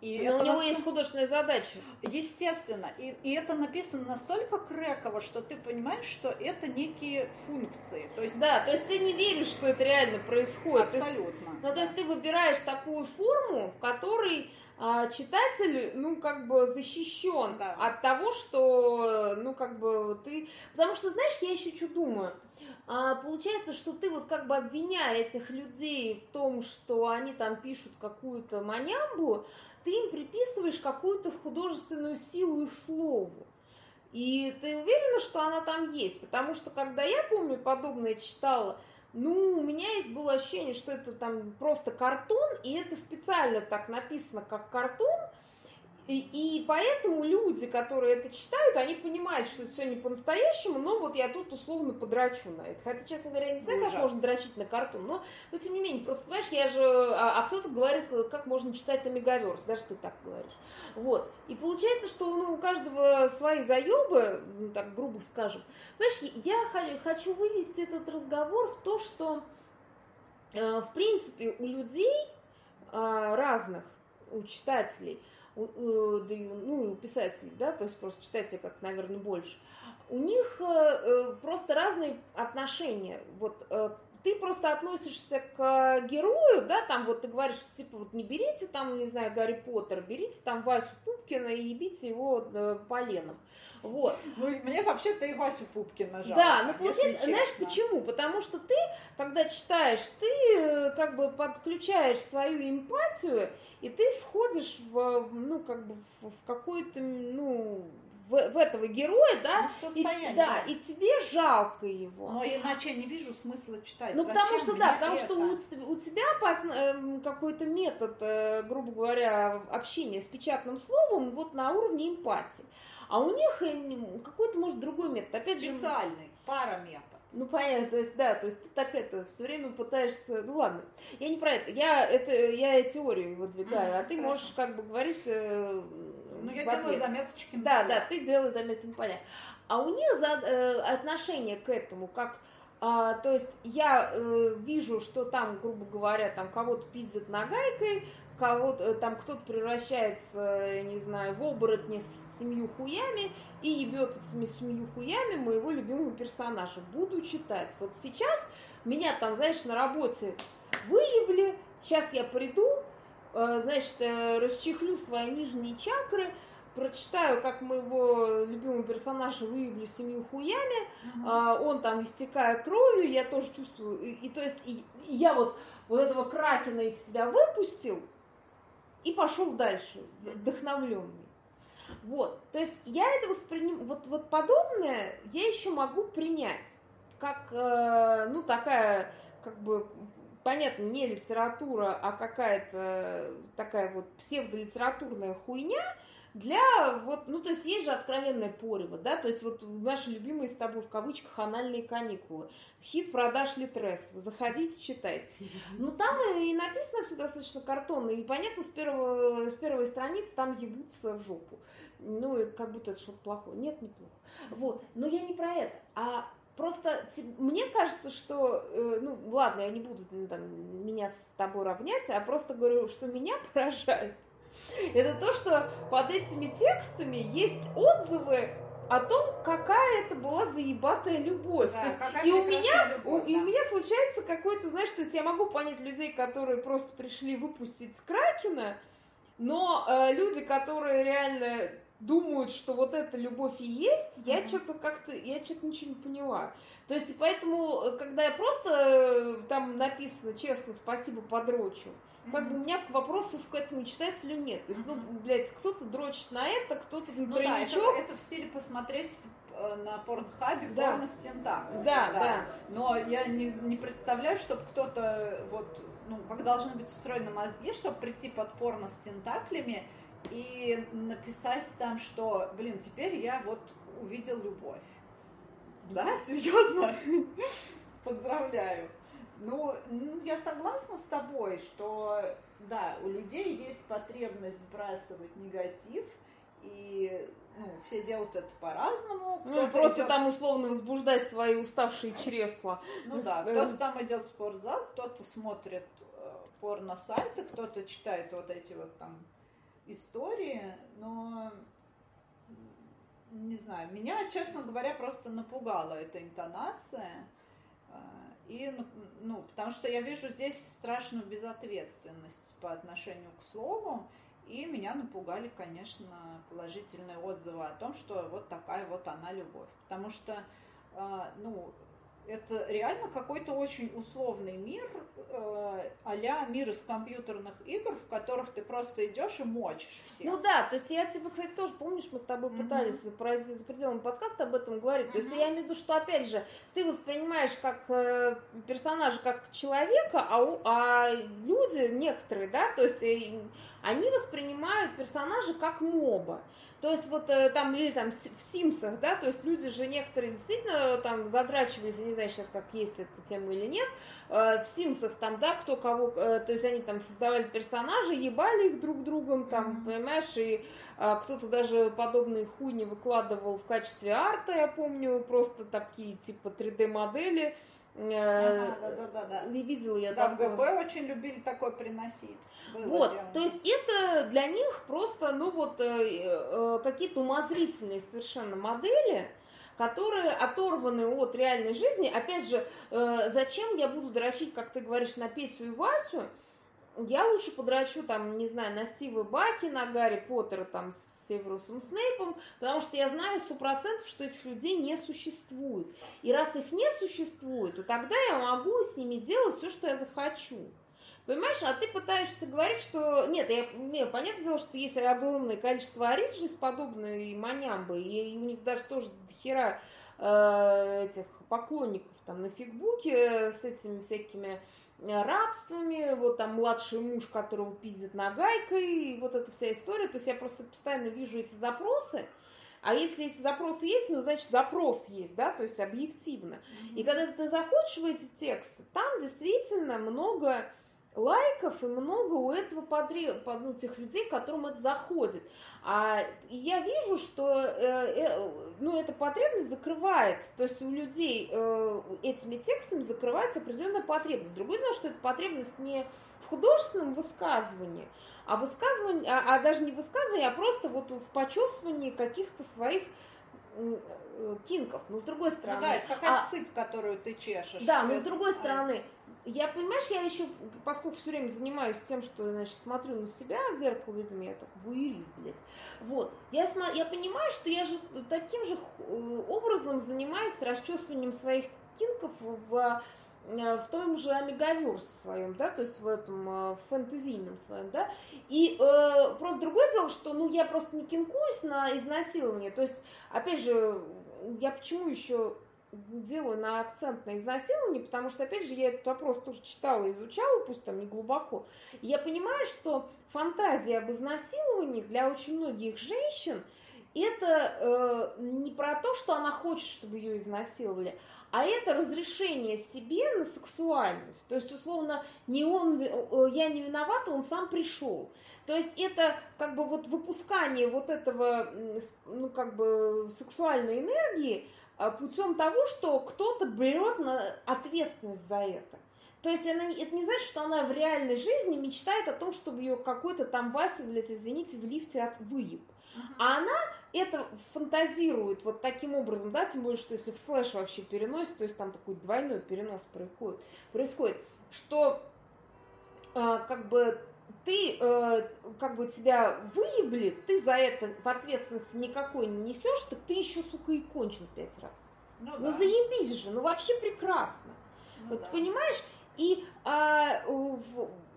И Но у него есть художественная задача. Естественно. И, и это написано настолько креково, что ты понимаешь, что это некие функции. То есть... Да, то есть ты не веришь, что это реально происходит. Абсолютно. То есть, ну, то есть ты выбираешь такую форму, в которой а, читатель, ну, как бы защищен да. от того, что, ну, как бы ты... Потому что, знаешь, я еще что думаю? А, получается, что ты вот как бы обвиняя этих людей в том, что они там пишут какую-то манямбу, ты им приписываешь какую-то художественную силу их слову. И ты уверена, что она там есть? Потому что, когда я помню, подобное читала, ну, у меня есть было ощущение, что это там просто картон, и это специально так написано, как картон, и, и поэтому люди, которые это читают, они понимают, что все не по-настоящему, но вот я тут условно подрачу на это. Хотя, честно говоря, я не знаю, Ужас. как можно дрочить на картон, но, но тем не менее, просто, понимаешь, я же... А, а кто-то говорит, как можно читать Омегаверс, даже ты так говоришь. Вот. И получается, что ну, у каждого свои заебы, ну, так грубо скажем. Понимаешь, я хочу вывести этот разговор в то, что, э, в принципе, у людей э, разных, у читателей – да и, ну и у писателей, да, то есть просто читателей как, наверное, больше, у них э, э, просто разные отношения. Вот э, ты просто относишься к герою, да, там вот ты говоришь, типа, вот не берите там, не знаю, Гарри Поттер, берите там Васю Пупкина и ебите его э, поленом. Вот. Ну, мне вообще-то и Васю Пупкина жалко. Да, ну получается, знаешь почему? Потому что ты, когда читаешь, ты э, как бы подключаешь свою эмпатию, и ты входишь в, ну, как бы в какой-то, ну, в, в этого героя, да, ну, и, да, и тебе жалко его. Но иначе я не вижу смысла читать. Ну, Зачем потому что, да, потому это? что у, у тебя эм, какой-то метод, э, грубо говоря, общения с печатным словом вот на уровне эмпатии. А у них э, какой-то, может, другой метод. Опять Специальный, же, параметр. Ну, понятно, то есть, да, то есть ты так это все время пытаешься, ну ладно, я не про это, я это, я теорию выдвигаю, mm, а ты хорошо. можешь как бы говорить э, Ну, я делаю заметочки. Да, да, ты делаешь заметки на полях. А у них за, э, отношение к этому, как а, то есть я э, вижу, что там, грубо говоря, там кого-то пиздят нагайкой, кого-то, там кто-то превращается, я не знаю, в оборотня с семью хуями и ебет этими семью хуями моего любимого персонажа. Буду читать. Вот сейчас меня там, знаешь, на работе выебли, сейчас я приду, э, значит, э, расчехлю свои нижние чакры, прочитаю, как моего любимого персонажа выявлю семью хуями, uh-huh. он там истекая кровью, я тоже чувствую, и, и то есть и, и я вот вот этого кракена из себя выпустил и пошел дальше, вдохновленный. Вот, то есть я это воспринимаю, вот, вот подобное я еще могу принять, как, э, ну, такая, как бы, понятно, не литература, а какая-то такая вот псевдолитературная хуйня, для вот, ну, то есть есть же откровенное порево, да, то есть вот наши любимые с тобой в кавычках анальные каникулы, хит продаж Литрес, заходите, читайте. Ну, там и написано все достаточно картонно, и понятно, с, первого, с первой страницы там ебутся в жопу. Ну, и как будто это что-то плохое. Нет, неплохо. Вот, но я не про это, а Просто мне кажется, что, э, ну ладно, я не буду ну, там, меня с тобой равнять, а просто говорю, что меня поражает это то, что под этими текстами есть отзывы о том, какая это была заебатая любовь. Да, то есть, и у меня, любовь, у, да. и у меня случается какой-то, знаешь, то есть я могу понять людей, которые просто пришли выпустить Кракена, но э, люди, которые реально думают, что вот эта любовь и есть, я mm-hmm. что-то как-то, я что-то ничего не поняла. То есть, поэтому, э, когда я просто э, там написано, честно, спасибо, подрочу, как бы у меня вопросов к этому читателю нет. То есть, ну, блядь, кто-то дрочит на это, кто-то на ну, да, это, это в стиле посмотреть э, на порнхабе да. порно с тентаклами. Да, да, да. Но я не, не представляю, чтобы кто-то вот, ну, как должны быть устроены мозги, чтобы прийти под порно с тентаклями и написать там, что, блин, теперь я вот увидел любовь. Да, серьезно? Поздравляю. Ну, я согласна с тобой, что да, у людей есть потребность сбрасывать негатив, и ну, все делают это по-разному. Ну, просто идет... там условно возбуждать свои уставшие чресла. Ну да, кто-то там идет в спортзал, кто-то смотрит э, порно-сайты, кто-то читает вот эти вот там истории, но не знаю, меня, честно говоря, просто напугала эта интонация. Э, и, ну, ну, потому что я вижу здесь страшную безответственность по отношению к слову, и меня напугали, конечно, положительные отзывы о том, что вот такая вот она любовь. Потому что, э, ну, это реально какой-то очень условный мир, э, а мир из компьютерных игр, в которых ты просто идешь и мочишь всех. Ну да, то есть я, типа, кстати, тоже, помнишь, мы с тобой uh-huh. пытались пройти за пределами подкаста об этом говорить. Uh-huh. То есть я имею в виду, что, опять же, ты воспринимаешь как э, персонажа, как человека, а, у, а люди некоторые, да, то есть э, они воспринимают персонажа как моба. То есть вот э, там, или там в Симсах, да, то есть люди же некоторые действительно там задрачивались, я не знаю сейчас, как есть эта тема или нет, э, в Симсах там, да, кто кого, э, то есть они там создавали персонажи, ебали их друг другом, там, mm-hmm. понимаешь, и кто-то даже подобные хуйни выкладывал в качестве арта, я помню, просто такие типа 3D-модели, Ага, да, да, да, да. Не видела я да, такое. в ГП очень любили такое приносить. Было вот, дело. то есть это для них просто, ну вот, э, э, какие-то умозрительные совершенно модели, которые оторваны от реальной жизни. Опять же, э, зачем я буду дрочить, как ты говоришь, на Петю и Васю, я лучше подрачу, там, не знаю, на Стива Баки, на Гарри Поттера, там, с Северусом Снейпом, потому что я знаю сто процентов, что этих людей не существует. И раз их не существует, то тогда я могу с ними делать все, что я захочу. Понимаешь, а ты пытаешься говорить, что... Нет, я, мне понятное дело, что есть огромное количество ориджи с подобной манямбы, и, у них даже тоже дохера э, этих поклонников там на фигбуке с этими всякими Э, рабствами, вот там младший муж, которого пиздит нагайкой, и вот эта вся история. То есть я просто постоянно вижу эти запросы, а если эти запросы есть, ну, значит, запрос есть, да, то есть объективно. Mm-hmm. И когда ты заходишь в эти тексты, там действительно много лайков и много у этого подрев, ну, тех людей, которым это заходит. А я вижу, что э, э, ну, эта потребность закрывается. То есть у людей э, этими текстами закрывается определенная потребность. Другое дело, что эта потребность не в художественном высказывании, а высказывание, а, а даже не высказывание, а просто вот в почесывании каких-то своих Э, кинков. Но с другой стороны... Ну да, это какая-то а, сыпь, которую ты чешешь. Да, но с другой стороны, я, понимаешь, я еще, поскольку все время занимаюсь тем, что, значит, смотрю на себя в зеркало, видимо, я так вуерист, блядь. Вот. Я, я понимаю, что я же таким же образом занимаюсь расчесыванием своих кинков в Э, в том же Омегаверс своем, да, то есть в этом э, фэнтезийном своем, да, и э, просто другое дело, что, ну, я просто не кинкуюсь на изнасилование, то есть, опять же, я почему еще делаю на акцент на изнасилование, потому что, опять же, я этот вопрос тоже читала, изучала, пусть там не глубоко, я понимаю, что фантазия об изнасиловании для очень многих женщин это э, не про то, что она хочет, чтобы ее изнасиловали, а это разрешение себе на сексуальность. То есть, условно, не он, э, я не виновата, он сам пришел. То есть это как бы вот выпускание вот этого, ну как бы сексуальной энергии путем того, что кто-то берет на ответственность за это. То есть она, это не значит, что она в реальной жизни мечтает о том, чтобы ее какой-то там Вася, блядь, извините, в лифте от выеб. А она это фантазирует вот таким образом, да, тем более, что если в слэш вообще переносит, то есть там такой двойной перенос происходит, происходит что э, как бы ты, э, как бы тебя выебли, ты за это в ответственности никакой не несешь, так ты еще, сука, и кончен пять раз. Ну, ну да. заебись же, ну вообще прекрасно. Ну, вот да. понимаешь? И а,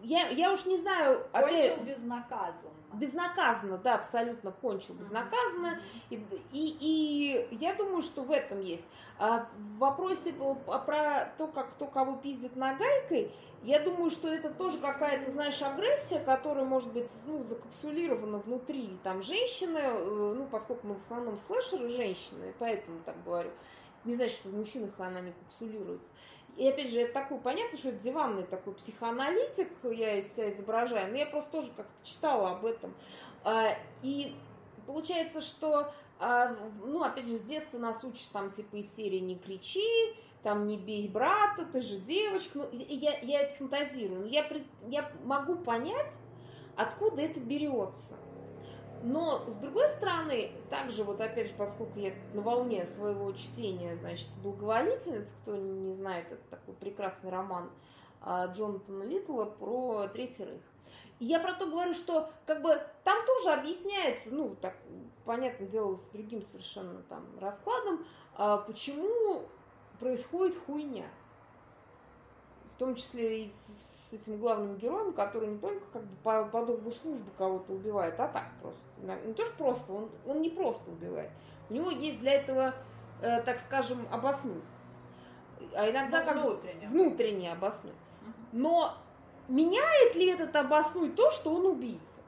я, я уж не знаю... Кончил опять, безнаказанно. Безнаказанно, да, абсолютно кончил безнаказанно. И, и, и я думаю, что в этом есть. А в вопросе про то, как кто кого пиздит нагайкой, я думаю, что это тоже какая-то, знаешь, агрессия, которая может быть ну, закапсулирована внутри там женщины, э, ну, поскольку мы в основном слэшеры женщины, поэтому так говорю. Не значит, что в мужчинах она не капсулируется. И опять же, это такой, понятно, что это диванный такой психоаналитик, я из себя изображаю, но я просто тоже как-то читала об этом. А, и получается, что, а, ну, опять же, с детства нас учат там типа из серии «Не кричи», там «Не бей брата», «Ты же девочка». Ну, я, я это фантазирую. Но я, я могу понять, откуда это берется. Но, с другой стороны, также вот опять же, поскольку я на волне своего чтения, значит, «Благоволительность», кто не знает, это такой прекрасный роман а, Джонатана Литла про Третий Рейх. И я про то говорю, что как бы там тоже объясняется, ну, так, понятное дело, с другим совершенно там раскладом, а, почему происходит хуйня в том числе и с этим главным героем, который не только как бы по, по долгу службы кого-то убивает, а так просто. Не то, что просто, он, он не просто убивает. У него есть для этого, э, так скажем, обоснуй. А иногда ну, как внутренне. внутренне обоснуй. Но меняет ли этот обоснуй то, что он убийца?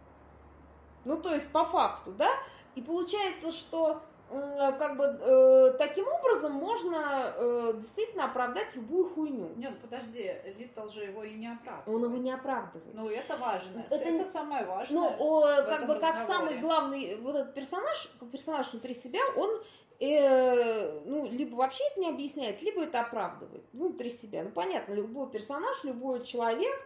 Ну, то есть по факту, да? И получается, что как бы э, таким образом можно э, действительно оправдать любую хуйню. Нет, подожди, Литл же его и не оправдывает. Он его не оправдывает. Ну, это важно. Это, это самое важное. Ну, о, как бы как самый главный вот этот персонаж, персонаж внутри себя, он э, ну, либо вообще это не объясняет, либо это оправдывает внутри себя. Ну, понятно, любой персонаж, любой человек,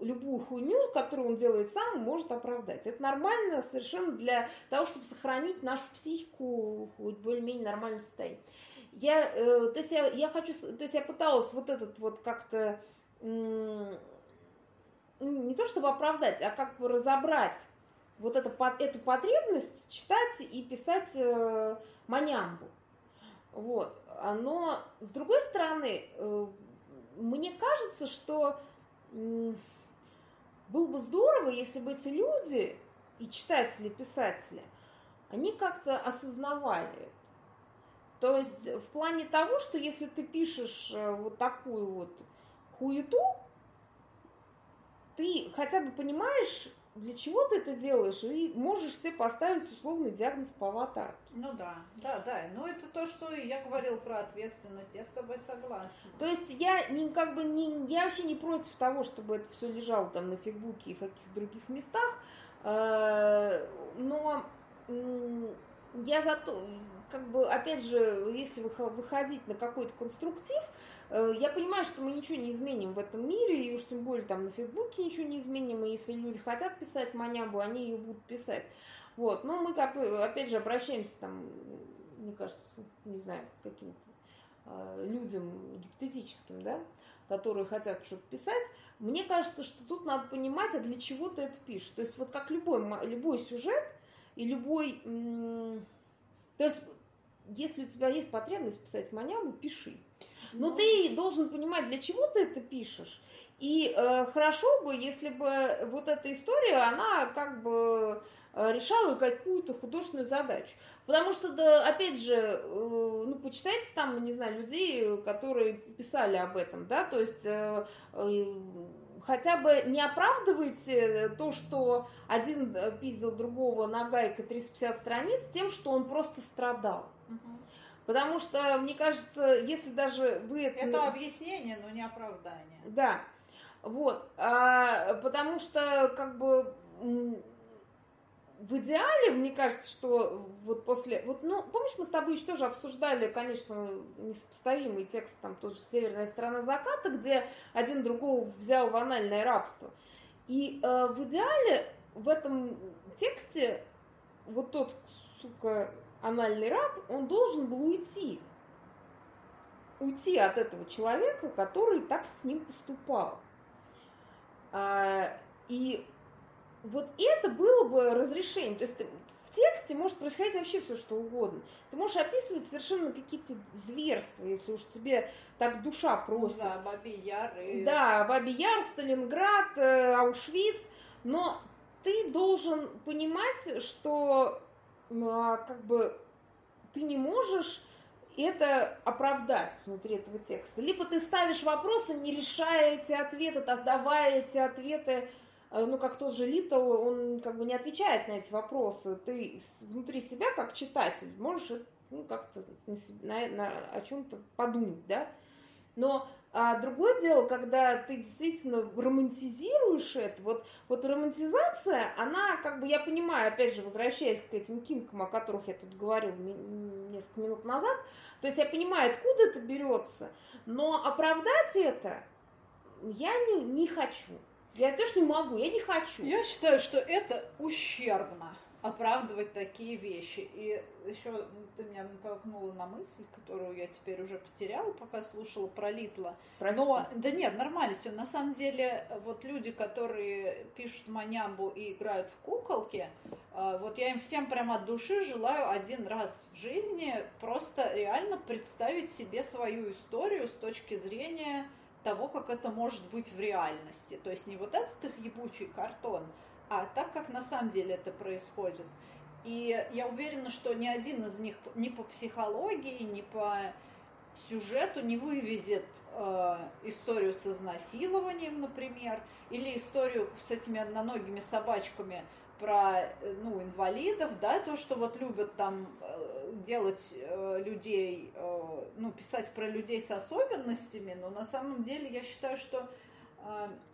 любую хуйню, которую он делает сам, может оправдать. Это нормально совершенно для того, чтобы сохранить нашу психику в более-менее нормальном состоянии. Я, э, то есть я, я хочу, то есть я пыталась вот этот вот как-то э, не то чтобы оправдать, а как бы разобрать вот это, эту потребность читать и писать э, манямбу. Вот. Но, с другой стороны, э, мне кажется, что было бы здорово, если бы эти люди, и читатели, и писатели, они как-то осознавали это. То есть в плане того, что если ты пишешь э, вот такую вот хуету, ты хотя бы понимаешь, для чего ты это делаешь, и можешь себе поставить условный диагноз по аватарке. Ну да, да, да. Ну это то, что я говорил про ответственность, я с тобой согласна. То есть я не как бы не, я вообще не против того, чтобы это все лежало там на фигбуке и в каких-то других местах, э, но я зато, как бы, опять же, если выходить на какой-то конструктив, я понимаю, что мы ничего не изменим в этом мире, и уж тем более там на Фейсбуке ничего не изменим, и если люди хотят писать манябу, они ее будут писать. Вот, но мы, опять же, обращаемся там, мне кажется, не знаю, к каким-то э, людям гипотетическим, да, которые хотят что-то писать, мне кажется, что тут надо понимать, а для чего ты это пишешь. То есть вот как любой, любой сюжет и любой... То есть если у тебя есть потребность писать маняму, пиши. Но ну, ты должен понимать, для чего ты это пишешь. И э, хорошо бы, если бы вот эта история, она как бы э, решала какую-то художественную задачу. Потому что, да, опять же, э, ну, почитайте там, не знаю, людей, которые писали об этом, да, то есть э, э, хотя бы не оправдывайте то, что один пиздил другого на гайка 350 страниц тем, что он просто страдал. Потому что, мне кажется, если даже вы это... Это объяснение, но не оправдание. Да. Вот. А, потому что, как бы, в идеале, мне кажется, что вот после... Вот, ну, помнишь, мы с тобой еще тоже обсуждали, конечно, несопоставимый текст, там тоже «Северная сторона заката», где один другого взял в анальное рабство. И э, в идеале в этом тексте вот тот, сука, анальный раб, он должен был уйти. Уйти от этого человека, который так с ним поступал. А, и вот это было бы разрешением. То есть в тексте может происходить вообще все, что угодно. Ты можешь описывать совершенно какие-то зверства, если уж тебе так душа просит. Да, Баби Яр. И... Да, Баби Яр, Сталинград, э, Аушвиц. Но ты должен понимать, что как бы ты не можешь это оправдать внутри этого текста. Либо ты ставишь вопросы, не решая эти ответы, отдавая эти ответы Э, ну, как тот же Литл, он как бы не отвечает на эти вопросы. Ты внутри себя, как читатель, можешь ну, как-то на, на, о чем-то подумать, да? Но а другое дело, когда ты действительно романтизируешь это, вот, вот романтизация, она, как бы, я понимаю, опять же, возвращаясь к этим кинкам, о которых я тут говорил несколько минут назад, то есть я понимаю, откуда это берется, но оправдать это я не, не хочу. Я тоже не могу, я не хочу. Я считаю, что это ущербно оправдывать такие вещи. И еще ты меня натолкнула на мысль, которую я теперь уже потеряла, пока слушала про Литла. Прости. Но, да нет, нормально все. На самом деле, вот люди, которые пишут манямбу и играют в куколки, а, вот я им всем прямо от души желаю один раз в жизни просто реально представить себе свою историю с точки зрения того, как это может быть в реальности. То есть не вот этот их ебучий картон, а так, как на самом деле это происходит. И я уверена, что ни один из них ни по психологии, ни по сюжету не вывезет э, историю с изнасилованием, например, или историю с этими одноногими собачками про э, ну, инвалидов, да, то, что вот любят там э, делать э, людей, ну, писать про людей с особенностями, но на самом деле я считаю, что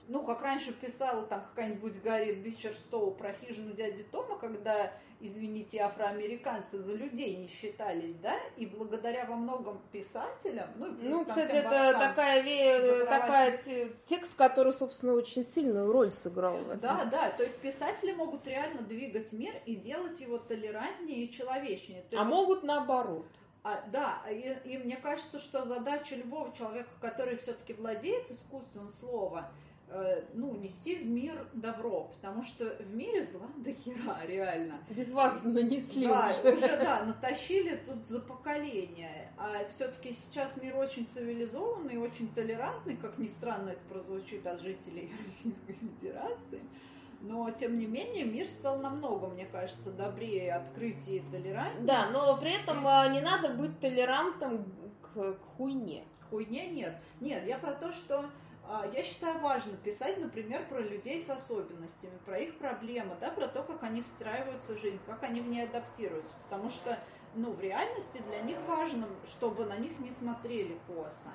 ну, как раньше писала там какая-нибудь Гарри Бичерстоу про хижину дяди Тома, когда извините, афроамериканцы за людей не считались, да, и благодаря во многом писателям, ну, и плюс ну кстати, это такая, ве... такая текст, который, собственно, очень сильную роль сыграл. Да, да, то есть писатели могут реально двигать мир и делать его толерантнее и человечнее. Ты а вот... могут наоборот. А, да, и, и мне кажется, что задача любого человека, который все-таки владеет искусством слова, Э, ну, нести в мир добро, потому что в мире зла до хера, реально. Без вас нанесли да, уже. уже, да, натащили тут за поколение. А все-таки сейчас мир очень цивилизованный, очень толерантный, как ни странно это прозвучит от жителей Российской Федерации. Но, тем не менее, мир стал намного, мне кажется, добрее, открытие и толерантнее. Да, но при этом а, не надо быть толерантом к, к хуйне. К хуйне нет. Нет, я про то, что а, я считаю важно писать, например, про людей с особенностями, про их проблемы, да, про то, как они встраиваются в жизнь, как они в ней адаптируются, потому что, ну, в реальности для них важно, чтобы на них не смотрели косо.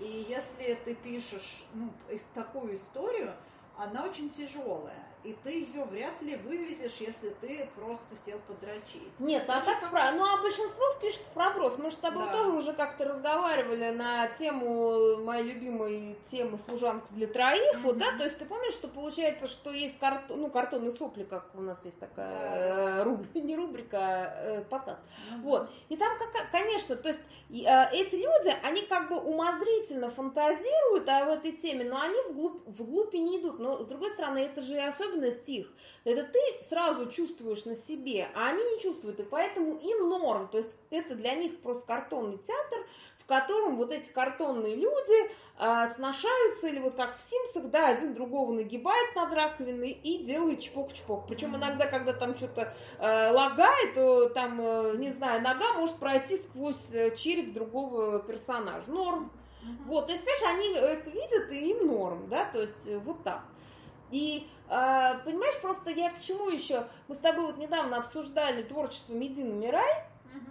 И если ты пишешь ну, такую историю, она очень тяжелая. И ты ее вряд ли вывезешь, если ты просто сел подрочить. Нет, а так, про... ну а большинство пишет в проброс. Мы же с тобой да. тоже уже как-то разговаривали на тему моей любимой темы служанка для троих, mm-hmm. вот, да, то есть ты помнишь, что получается, что есть картон, ну, картонные сопли, как у нас есть такая э, рубрика, не рубрика, а э, подкаст, mm-hmm. вот, и там, как, конечно, то есть э, эти люди, они как бы умозрительно фантазируют о в этой теме, но они вглубь, вглубь не идут, но, с другой стороны, это же и особенность их, это ты сразу чувствуешь на себе, а они не чувствуют, и поэтому им норм, то есть это для них просто картонный театр, в котором вот эти картонные люди э, сношаются, или вот как в Симсах, да, один другого нагибает над раковиной и делает чпок-чпок. Причем иногда, когда там что-то э, лагает, то там, э, не знаю, нога может пройти сквозь э, череп другого персонажа. Норм. Вот, то есть, понимаешь, они это видят, и им норм, да, то есть э, вот так. И, э, понимаешь, просто я к чему еще? Мы с тобой вот недавно обсуждали творчество Медины Мирай,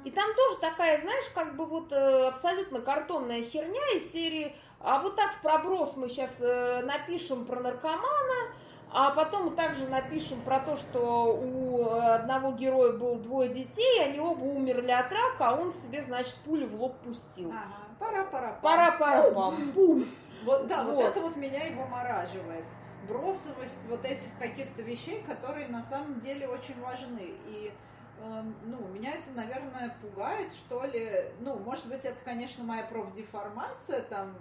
и там тоже такая, знаешь, как бы вот э, абсолютно картонная херня из серии, а вот так в проброс мы сейчас э, напишем про наркомана, а потом также напишем про то, что у одного героя было двое детей, они оба умерли от рака, а он себе, значит, пулю в лоб пустил. Ага, пара-пара. Пара-пара-пам. Бум. Вот, да, вот. вот это вот меня и вымораживает бросовость вот этих каких-то вещей, которые на самом деле очень важны. И эм, ну, меня это, наверное, пугает, что ли. Ну, может быть, это, конечно, моя профдеформация там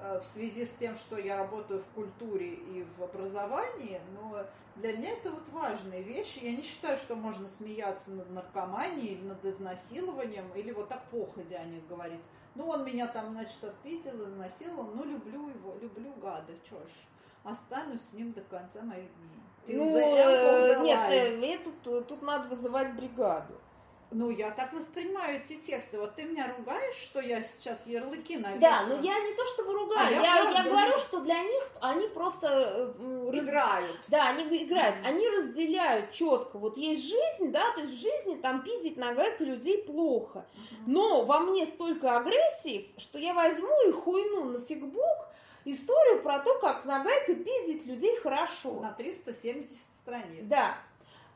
э, в связи с тем, что я работаю в культуре и в образовании, но для меня это вот важные вещи. Я не считаю, что можно смеяться над наркоманией или над изнасилованием, или вот так походя о них говорить. Ну, он меня там, значит, отпиздил, изнасиловал, ну, люблю его, люблю гада, чё ж останусь с ним до конца моих дней. Ну, э, нет, э, тут, тут надо вызывать бригаду. Ну, я так воспринимаю эти тексты. Вот ты меня ругаешь, что я сейчас ярлыки навешу. Да, но я не то чтобы ругаю. А я, я, я говорю, не... что для них они просто... Э, играют. Раз... Да, они играют. Mm-hmm. Они разделяют четко. Вот есть жизнь, да, то есть в жизни там пиздить на гайку людей плохо. Mm-hmm. Но во мне столько агрессии, что я возьму и хуйну на фигбук, историю про то, как нагайкой пиздить людей хорошо. На 370 страниц. Да,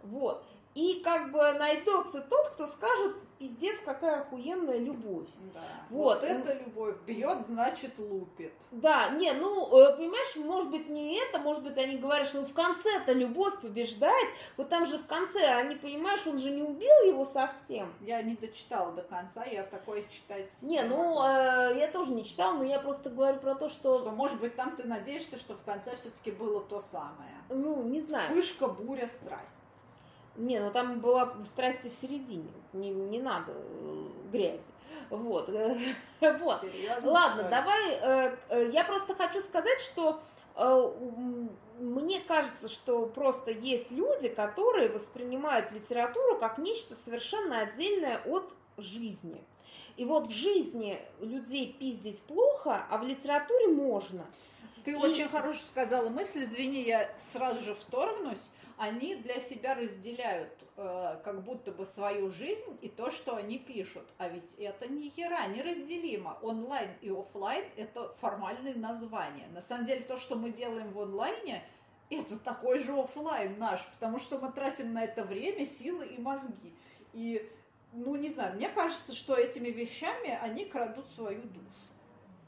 вот. И как бы найдется тот, кто скажет, пиздец, какая охуенная любовь. Да. Вот. вот эта любовь бьет, значит лупит. Да, не, ну, э, понимаешь, может быть не это, может быть они говорят, что ну, в конце эта любовь побеждает. Вот там же в конце, они, понимаешь, он же не убил его совсем. Я не дочитала до конца, я такое читать не Ну, э, я тоже не читала, но я просто говорю про то, что... Что, может быть, там ты надеешься, что в конце все-таки было то самое. Ну, не знаю. Вспышка, буря, страсть. Не, ну там была страсти в середине. Не, не надо э, грязи. Вот. вот. Серьезно, Ладно, давай. Э, э, я просто хочу сказать, что мне кажется, что просто есть люди, которые воспринимают литературу как нечто совершенно отдельное от жизни. И вот в жизни людей пиздить плохо, а в литературе можно. Ты и... очень хорошо сказала мысль, извини, я сразу же вторгнусь они для себя разделяют э, как будто бы свою жизнь и то, что они пишут. А ведь это ни хера неразделимо. Онлайн и офлайн это формальные названия. На самом деле то, что мы делаем в онлайне, это такой же офлайн наш, потому что мы тратим на это время, силы и мозги. И, ну, не знаю, мне кажется, что этими вещами они крадут свою душу.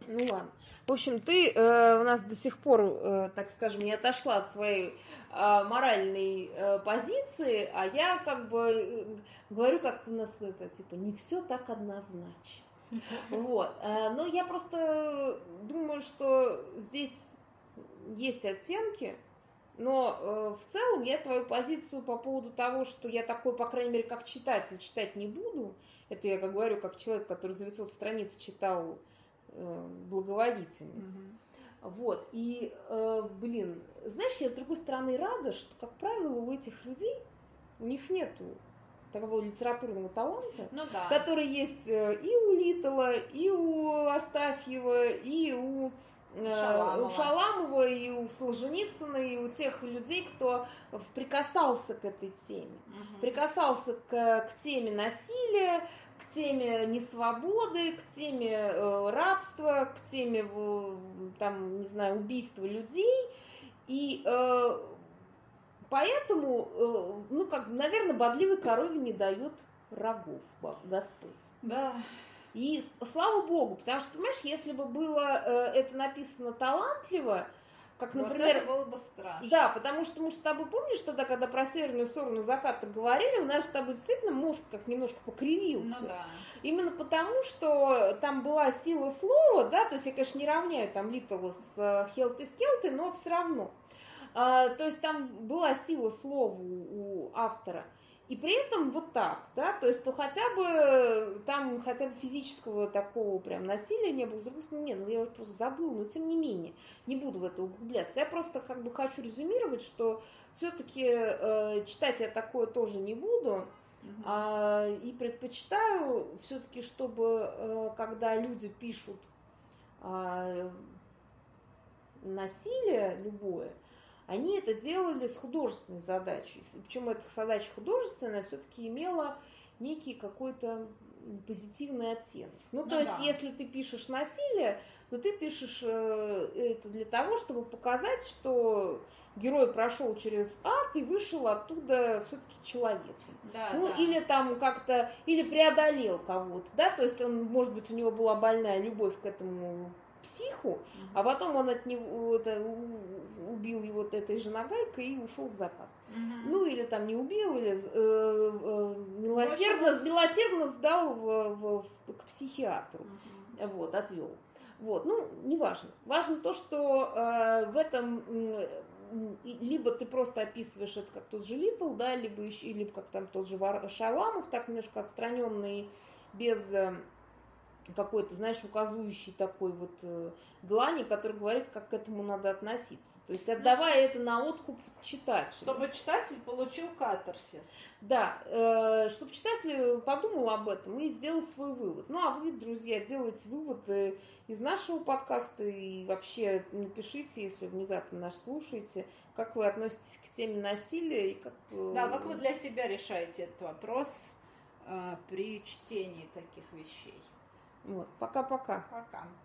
Ну ладно. В общем, ты э, у нас до сих пор, э, так скажем, не отошла от своей э, моральной э, позиции, а я как бы э, говорю, как у нас это, типа, не все так однозначно. Вот. Э, но я просто думаю, что здесь есть оттенки, но э, в целом я твою позицию по поводу того, что я такой, по крайней мере, как читатель, читать не буду. Это я как говорю, как человек, который за 900 страниц читал э, благоволительниц. Угу. Вот, и, э, блин, знаешь, я с другой стороны рада, что, как правило, у этих людей, у них нету такого литературного таланта, ну, да. который есть э, и у Литала, и у Астафьева, и у э, Шаламова. у Шаламова, и у Солженицына, и у тех людей, кто прикасался к этой теме. Угу. Прикасался к, к теме насилия, к теме несвободы, к теме э, рабства, к теме, там, не знаю, убийства людей. И э, поэтому, э, ну, как, наверное, бодливой корове не дает рогов Господь. Да. И слава богу, потому что, понимаешь, если бы было это написано талантливо, как, например... Вот это было бы страшно. Да, потому что мы с тобой, помнишь, тогда, когда про северную сторону заката говорили, у нас с тобой действительно мозг как немножко покривился. Ну да. Именно потому, что там была сила слова, да, то есть я, конечно, не равняю там Литл с Хелты Скелты, но все равно. А, то есть там была сила слова у, у автора. И при этом вот так, да, то есть, то хотя бы там хотя бы физического такого прям насилия не было. С другой стороны, нет, ну я уже просто забыл, но тем не менее, не буду в это углубляться. Я просто как бы хочу резюмировать, что все-таки э, читать я такое тоже не буду. Uh-huh. А, и предпочитаю все-таки, чтобы э, когда люди пишут э, насилие любое, они это делали с художественной задачей. Причем эта задача художественная все-таки имела некий какой-то позитивный оттенок. Ну, ну то да. есть, если ты пишешь насилие, то ты пишешь э, это для того, чтобы показать, что герой прошел через ад и вышел оттуда все-таки человеком. Да, ну, да. или там как-то, или преодолел кого-то, да, то есть он, может быть, у него была больная любовь к этому психу, а потом он от него это, убил его вот этой же нагайкой и ушел в закат. Угу. Ну или там не убил, или э, э, милосердно, милосердно сдал в, в, в, к психиатру, угу. вот, отвел. Вот, ну, неважно. Важно то, что э, в этом э, либо ты просто описываешь это как тот же Литл, да, либо еще, либо как там тот же Шаламов, так немножко отстраненный, без э, какой-то, знаешь, указывающий такой вот э, длани, который говорит, как к этому надо относиться. То есть отдавая это на откуп читателю. Чтобы читатель получил катарсис. Да, э, чтобы читатель подумал об этом и сделал свой вывод. Ну, а вы, друзья, делайте выводы из нашего подкаста и вообще напишите, если внезапно нас слушаете, как вы относитесь к теме насилия и как... Э, да, как вы для себя решаете этот вопрос э, при чтении таких вещей. Вот, пока-пока. Пока. -пока. пока.